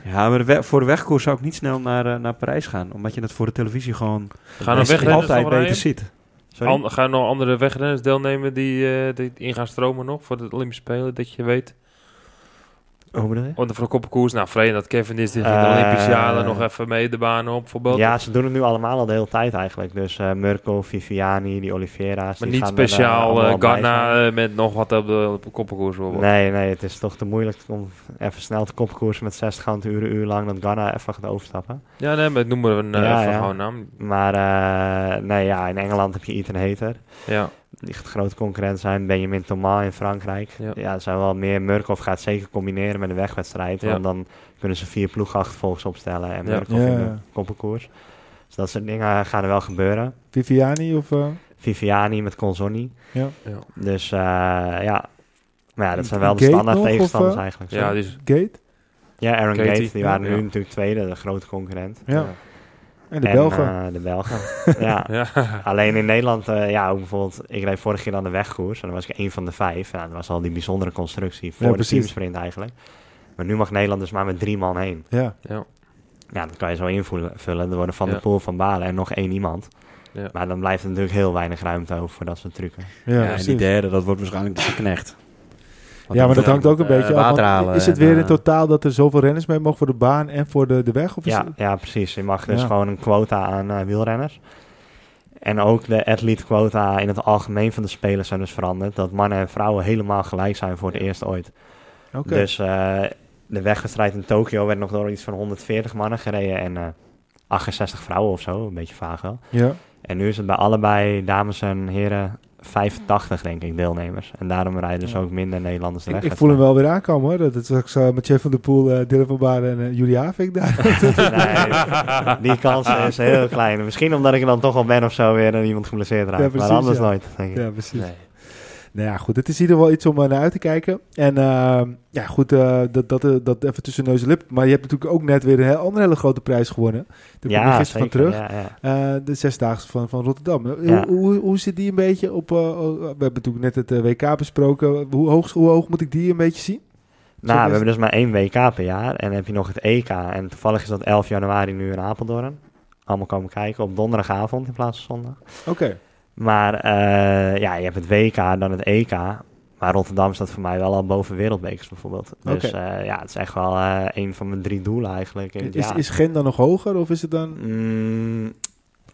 Ja, maar de voor de wegkoers zou ik niet snel naar, eh, naar Parijs gaan. Omdat je het voor de televisie gewoon Gaan er wegrenners altijd nog beter rijden? ziet. An- gaan er nog andere wegrenners deelnemen die, eh, die in gaan stromen nog voor de Olympische Spelen, dat je weet? Hoe bedoel je? Want voor de koppenkoers, nou vreemd dat Kevin is die ging de Eh, Olympische Jaren nog even mee de banen op, bijvoorbeeld. Ja, ze doen het nu allemaal al de hele tijd eigenlijk. Dus eh Murko, Viviani, die Oliveira's. maar die niet gaan eh, speciaal zijn. Ghana met nog wat op de, op de koppenkoers. Nee, nee, het is toch te moeilijk om even snel te kopkoersen met 60 gaan uren, uur lang dat Ghana even gaat overstappen. Ja, nee, maar noemen we een Ja, even ja. gewoon naam. Maar nee, ja, in Engeland heb je Ethan Hater. Ja. Die gaat grote concurrent zijn. Benjamin Thomas in Frankrijk. Ja. Ja, er zijn wel meer. Murkoff gaat zeker combineren met een wegwedstrijd. Ja. Want dan kunnen ze vier ploegachtervolgers opstellen en Ja. Murkoff Ja. in de koppenkoers. Dus dat soort dingen gaan er wel gebeuren. Viviani of... eh, Viviani met Consonni. ja. Ja. Dus eh, ja. Maar ja, dat zijn wel de standaard nog, of, tegenstanders eh? eigenlijk. ja, is, Gate. Ja, Aaron Gate, die ja, waren nu ja. natuurlijk tweede, de grote concurrent. Ja. En de en, Belgen. eh, de Belgen. [laughs] ja. ja. Alleen in Nederland, eh, ja, ook bijvoorbeeld, ik reed vorige keer aan de wegkoers en dan was ik één van de vijf. Ja, dat was al die bijzondere constructie voor Ja, de teamsprint eigenlijk. Maar nu mag Nederland dus maar met drie man heen. ja. ja. Ja, dat kan je zo invullen. vullen. Er worden Van Ja. de Poel, Van Balen en nog één iemand. Ja. Maar dan blijft er natuurlijk heel weinig ruimte over voor dat soort trucken. Ja, Ja, en die derde, dat wordt waarschijnlijk de knecht. Ja, maar dat hangt ook een eh, beetje af. want halen Is het weer in eh, totaal dat er zoveel renners mee mogen voor de baan en voor de, de weg? Of Ja, het- ja, precies. Je mag dus gewoon een quota aan eh, wielrenners. En ook de athlete quota in het algemeen van de spelers zijn dus veranderd. Dat mannen en vrouwen helemaal gelijk zijn voor het eerst ooit. Oké. Dus eh, de wegwedstrijd in Tokio werd nog door iets van 140 mannen gereden en eh 68 vrouwen of zo, een beetje vaag wel. ja. En nu is het bij allebei dames en heren 85 denk ik deelnemers. En daarom rijden dus Ja. ook minder Nederlanders de Ik, voel hem wel weer aankomen hoor. Dat het straks uh, met Jeff van der Poel, eh Dylan van Baarden en eh Julie Havik daar. [laughs] [laughs] Nee, die kans is heel klein. Misschien omdat ik dan toch al ben of zo weer en iemand geblesseerd raakt. Ja, precies, maar anders ja. nooit, denk ik. ja, precies. Nee. Nou ja, goed. Het is in ieder geval iets om eh, naar uit te kijken. En eh, ja, goed, eh, dat, dat, eh, dat even tussen neus en lip. Maar je hebt natuurlijk ook net weer een heel, andere hele grote prijs gewonnen. Daar kom je gisteren zeker. van terug. Ja, ja. De zesdaagse van, van Rotterdam. Hoe, hoe, hoe zit die een beetje op... oh, we hebben natuurlijk net het WK besproken. Hoe hoog, hoe hoog moet ik die een beetje zien? Nou, we hebben dus maar één WK per jaar. En dan heb je nog het EK. En toevallig is dat 11 januari nu in Apeldoorn. Allemaal komen kijken op donderdagavond in plaats van zondag. Oké. Maar eh, ja, je hebt het WK, dan het EK. Maar Rotterdam staat voor mij wel al boven wereldbekers bijvoorbeeld. Dus eh, ja, het is echt wel eh, een van mijn drie doelen eigenlijk. in Is, is Gent dan nog hoger of is het dan... Mm,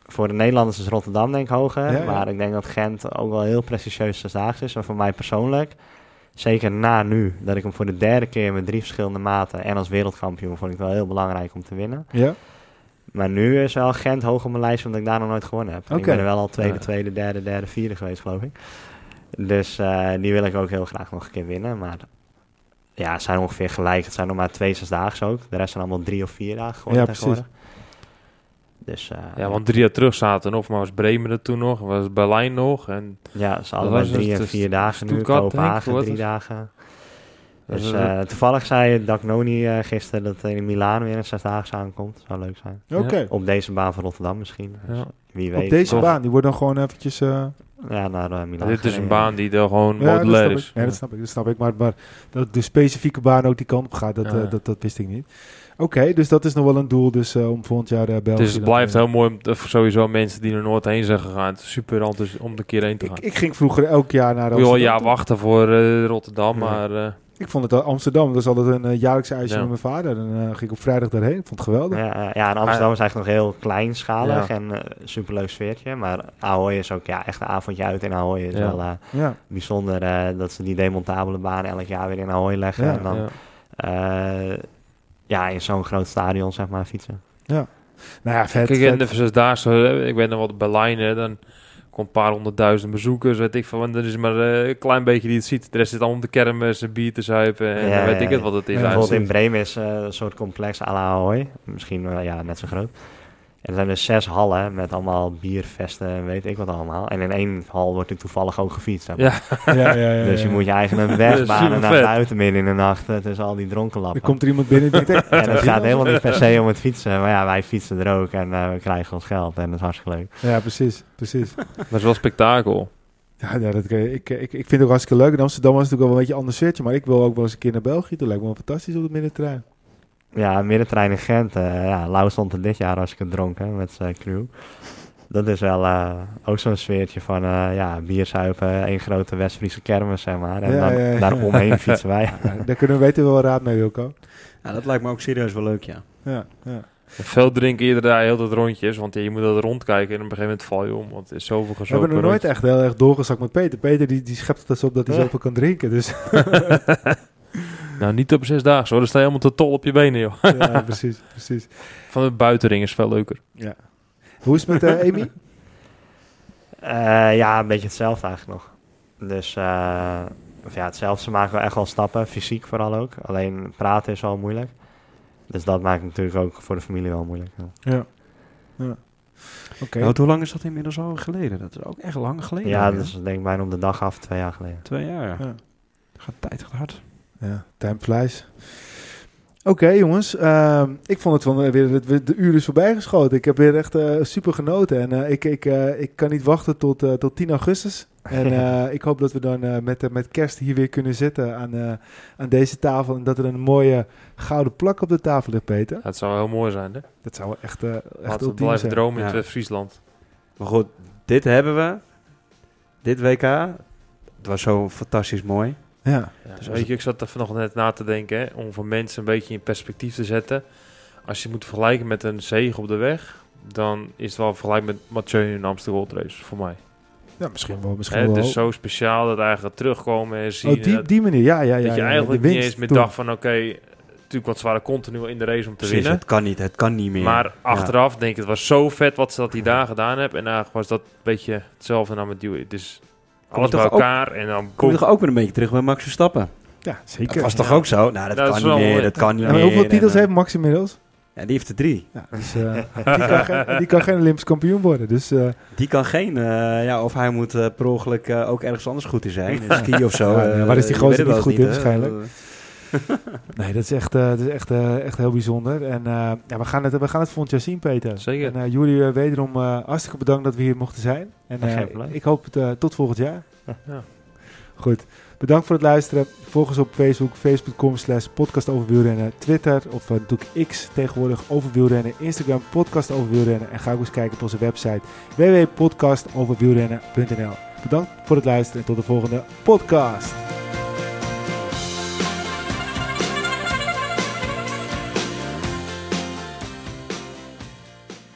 voor de Nederlanders is Rotterdam denk ik hoger. Ja, ja. Maar ik denk dat Gent ook wel heel prestigieus zesdaags is. En voor mij persoonlijk, zeker na nu, dat ik hem voor de derde keer met drie verschillende maten en als wereldkampioen vond ik wel heel belangrijk om te winnen. Ja? Maar nu is wel Gent hoog op mijn lijst, omdat ik daar nog nooit gewonnen heb. Ik ben er wel al tweede, tweede, derde, derde, vierde geweest, geloof ik. Dus eh, die wil ik ook heel graag nog een keer winnen. Maar ja, het zijn ongeveer gelijk. Het zijn nog maar twee zesdaags ook. De rest zijn allemaal drie of vier dagen geworden Ja, precies. Dus eh, ja, want drie jaar terug zaten er nog, maar was Bremen er toen nog, was Berlijn nog. En Ja, ze allebei was drie het, en dus vier dagen nu. Kopenhagen drie dagen. Dus, Dus [laughs] eh, toevallig zei Dagnoni eh gisteren dat er in Milaan weer een zesdaagse aankomt. Zou leuk zijn. Oké. Op deze baan van Rotterdam misschien. Dus Ja. Wie weet. Op deze baan, die wordt dan gewoon eventjes... eh, Ja, naar Milaan. dit is een baan die er gewoon Ja, modulair is. Ja, dat snap ik. Dat snap ik. Maar, maar dat de specifieke baan ook die kant op gaat, dat, Ja. eh, dat, dat wist ik niet. Oké, dus dat is nog wel een doel dus, eh, om volgend jaar uh, België... Dus het dan blijft te heel mooi om sowieso mensen die er nooit heen zijn gegaan. Het is super enthousi- om een keer heen te gaan. Ik, ik ging vroeger elk jaar naar wel een Amsterdam. jaar wachten voor eh, Rotterdam, Ja. maar eh, Ik vond het Amsterdam, dat is altijd een uh, jaarlijkse Ja. met mijn vader. En uh, ging ik op vrijdag daarheen. Ik vond het geweldig. Ja, eh, ja, en Amsterdam is eigenlijk nog heel kleinschalig Ja. en uh, superleuk sfeertje. Maar Ahoy is ook ja, echt een avondje uit in Ahoy. is Ja. wel uh, Ja. bijzonder uh, dat ze die demontabele baan elk jaar weer in Ahoy leggen. Ja, en dan ja. ja, in zo'n groot stadion zeg maar fietsen. Nou ja, vet. Kijk, in de zesdaagse, eh, ik weet nog wat hè, dan komt een paar honderdduizend bezoekers, weet ik van, want er is maar eh, een klein beetje die het ziet. De rest zit allemaal op de kermis, bier te zuipen en Ja, weet ja, ik het wat het is. Ja. Bijvoorbeeld in Bremen is uh, een soort complex à la Ahoy. Misschien uh, ja, net zo groot. En er zijn dus zes hallen met allemaal biervesten en weet ik wat allemaal. En in één hal wordt er toevallig ook gefietst. zeg maar. Ja, ja, ja, ja, [laughs] Dus je ja. moet je eigen een weg banen [laughs] naar buiten midden in de nacht eh, tussen al die dronken lappen. Er komt er iemand binnen denkt... hey, [laughs] En het gaat helemaal niet per se om het fietsen. Maar ja, wij fietsen er ook en uh, we krijgen ons geld. En dat is hartstikke leuk. Ja, precies. precies. dat is wel spektakel. Ja, ja dat, ik, ik, ik vind het ook hartstikke leuk. In Amsterdam was het natuurlijk wel een beetje een ander sfeertje. Maar ik wil ook wel eens een keer naar België. Dat lijkt me wel fantastisch op het middenterrein. Ja, middentrein in Gent. Uh, ja, Lau stond er dit jaar als ik het dronken met zijn crew. Dat is wel uh, ook zo'n sfeertje van uh, ja, bierzuipen, één grote West-Friese kermis, zeg maar. En Ja, dan, ja, ja. daaromheen [laughs] fietsen wij. Ja, daar kunnen we weten wel raad mee, Wilco. Ja, dat lijkt me ook serieus wel leuk, ja. Ja, ja. Veel drinken iedere dag heel dat rondjes, want je moet dat rondkijken en op een gegeven moment val je om, want er is zoveel We gezopen. hebben nog nooit echt heel erg doorgezakt met Peter. Peter die, die schept het eens op dat hij Ja. zoveel kan drinken. Dus [laughs] Nou, niet op zes dagen, zo. Dan sta je helemaal te tol op je benen, joh. ja, [laughs] precies, precies. Van de buitenring is veel leuker. Hoe is het met eh, Amy? Uh, [laughs] ja, een beetje hetzelfde eigenlijk nog. Dus uh, of ja, hetzelfde. Ze maken wel echt wel stappen, fysiek vooral ook. Alleen praten is wel moeilijk. Dus dat maakt natuurlijk ook voor de familie wel moeilijk. Ja, Ja. ja. Oké. Nou, hoe lang is dat inmiddels al geleden? Dat is ook echt lang geleden. ja dat is denk ik bijna om de dag af, twee jaar geleden. Twee jaar. Ja. Gaat tijd gaat hard. Ja, time flies. Oké, jongens. ehm, ik vond het van eh, weer de, de uur is voorbij geschoten. Ik heb weer echt eh, super genoten. En eh, ik, ik, eh, ik kan niet wachten tot, eh, tot 10 augustus. En [laughs] eh, ik hoop dat we dan eh, met, met kerst hier weer kunnen zitten aan, eh, aan deze tafel. En dat er een mooie gouden plak op de tafel ligt, Peter. Het zou heel mooi zijn, hè? Dat zou echt, eh echt Laten we blijven zijn. dromen in Ja. Friesland. Maar goed, dit hebben we. Dit WK. Het was zo fantastisch mooi. Ja, Ja, Dus weet je, ik zat er nog net na te denken, hè, om voor mensen een beetje in perspectief te zetten. Als je moet vergelijken met een zege op de weg, dan is het wel vergelijk met Mathieu in de Amsterdam Gold Race, voor mij. ja misschien wel. Misschien Hè, wel. het is zo speciaal dat eigenlijk terugkomen en zien. oh, die, dat, die manier. Ja, ja, ja. dat je ja, eigenlijk niet eens meer dacht van, oké, natuurlijk wat zware continu in de race om te Precies, winnen. het kan niet, het kan niet meer. Maar Ja. achteraf denk ik, het was zo vet wat ze dat die daar gedaan hebben. En eigenlijk was dat een beetje hetzelfde naar met Dewey. Dus alles toch bij ook- elkaar en dan Kom je toch ook weer een beetje terug bij Max Verstappen? Ja, zeker. Dat was toch Ja. ook zo? Nou, dat Dat is kan niet meer, dat kan niet meer. hoeveel titels heeft Max inmiddels? Ja, die heeft er drie. Ja, dus, eh, die, kan geen, [laughs] die kan geen Olympisch kampioen worden. Dus eh, Die kan geen, eh, ja, of hij moet eh, per ongeluk eh, ook ergens anders goed in zijn. In [laughs] ski of zo. Waar is die gozer het niet goed in waarschijnlijk? [laughs] nee, dat is echt, eh, dat is echt, eh, echt heel bijzonder. En eh, ja, we, gaan het, we gaan het volgend jaar zien, Peter. Zeker. En jullie wederom hartstikke bedankt dat we hier mochten zijn. En ik hoop het tot volgend jaar. Ja. Goed. Bedankt voor het luisteren. Volg ons op Facebook, facebook.com slash podcast over wielrennen. Twitter of uh, natuurlijk X tegenwoordig over wielrennen. Instagram podcast over wielrennen. En ga ook eens kijken op onze website www.podcastoverwielrennen.nl Bedankt voor het luisteren en tot de volgende podcast.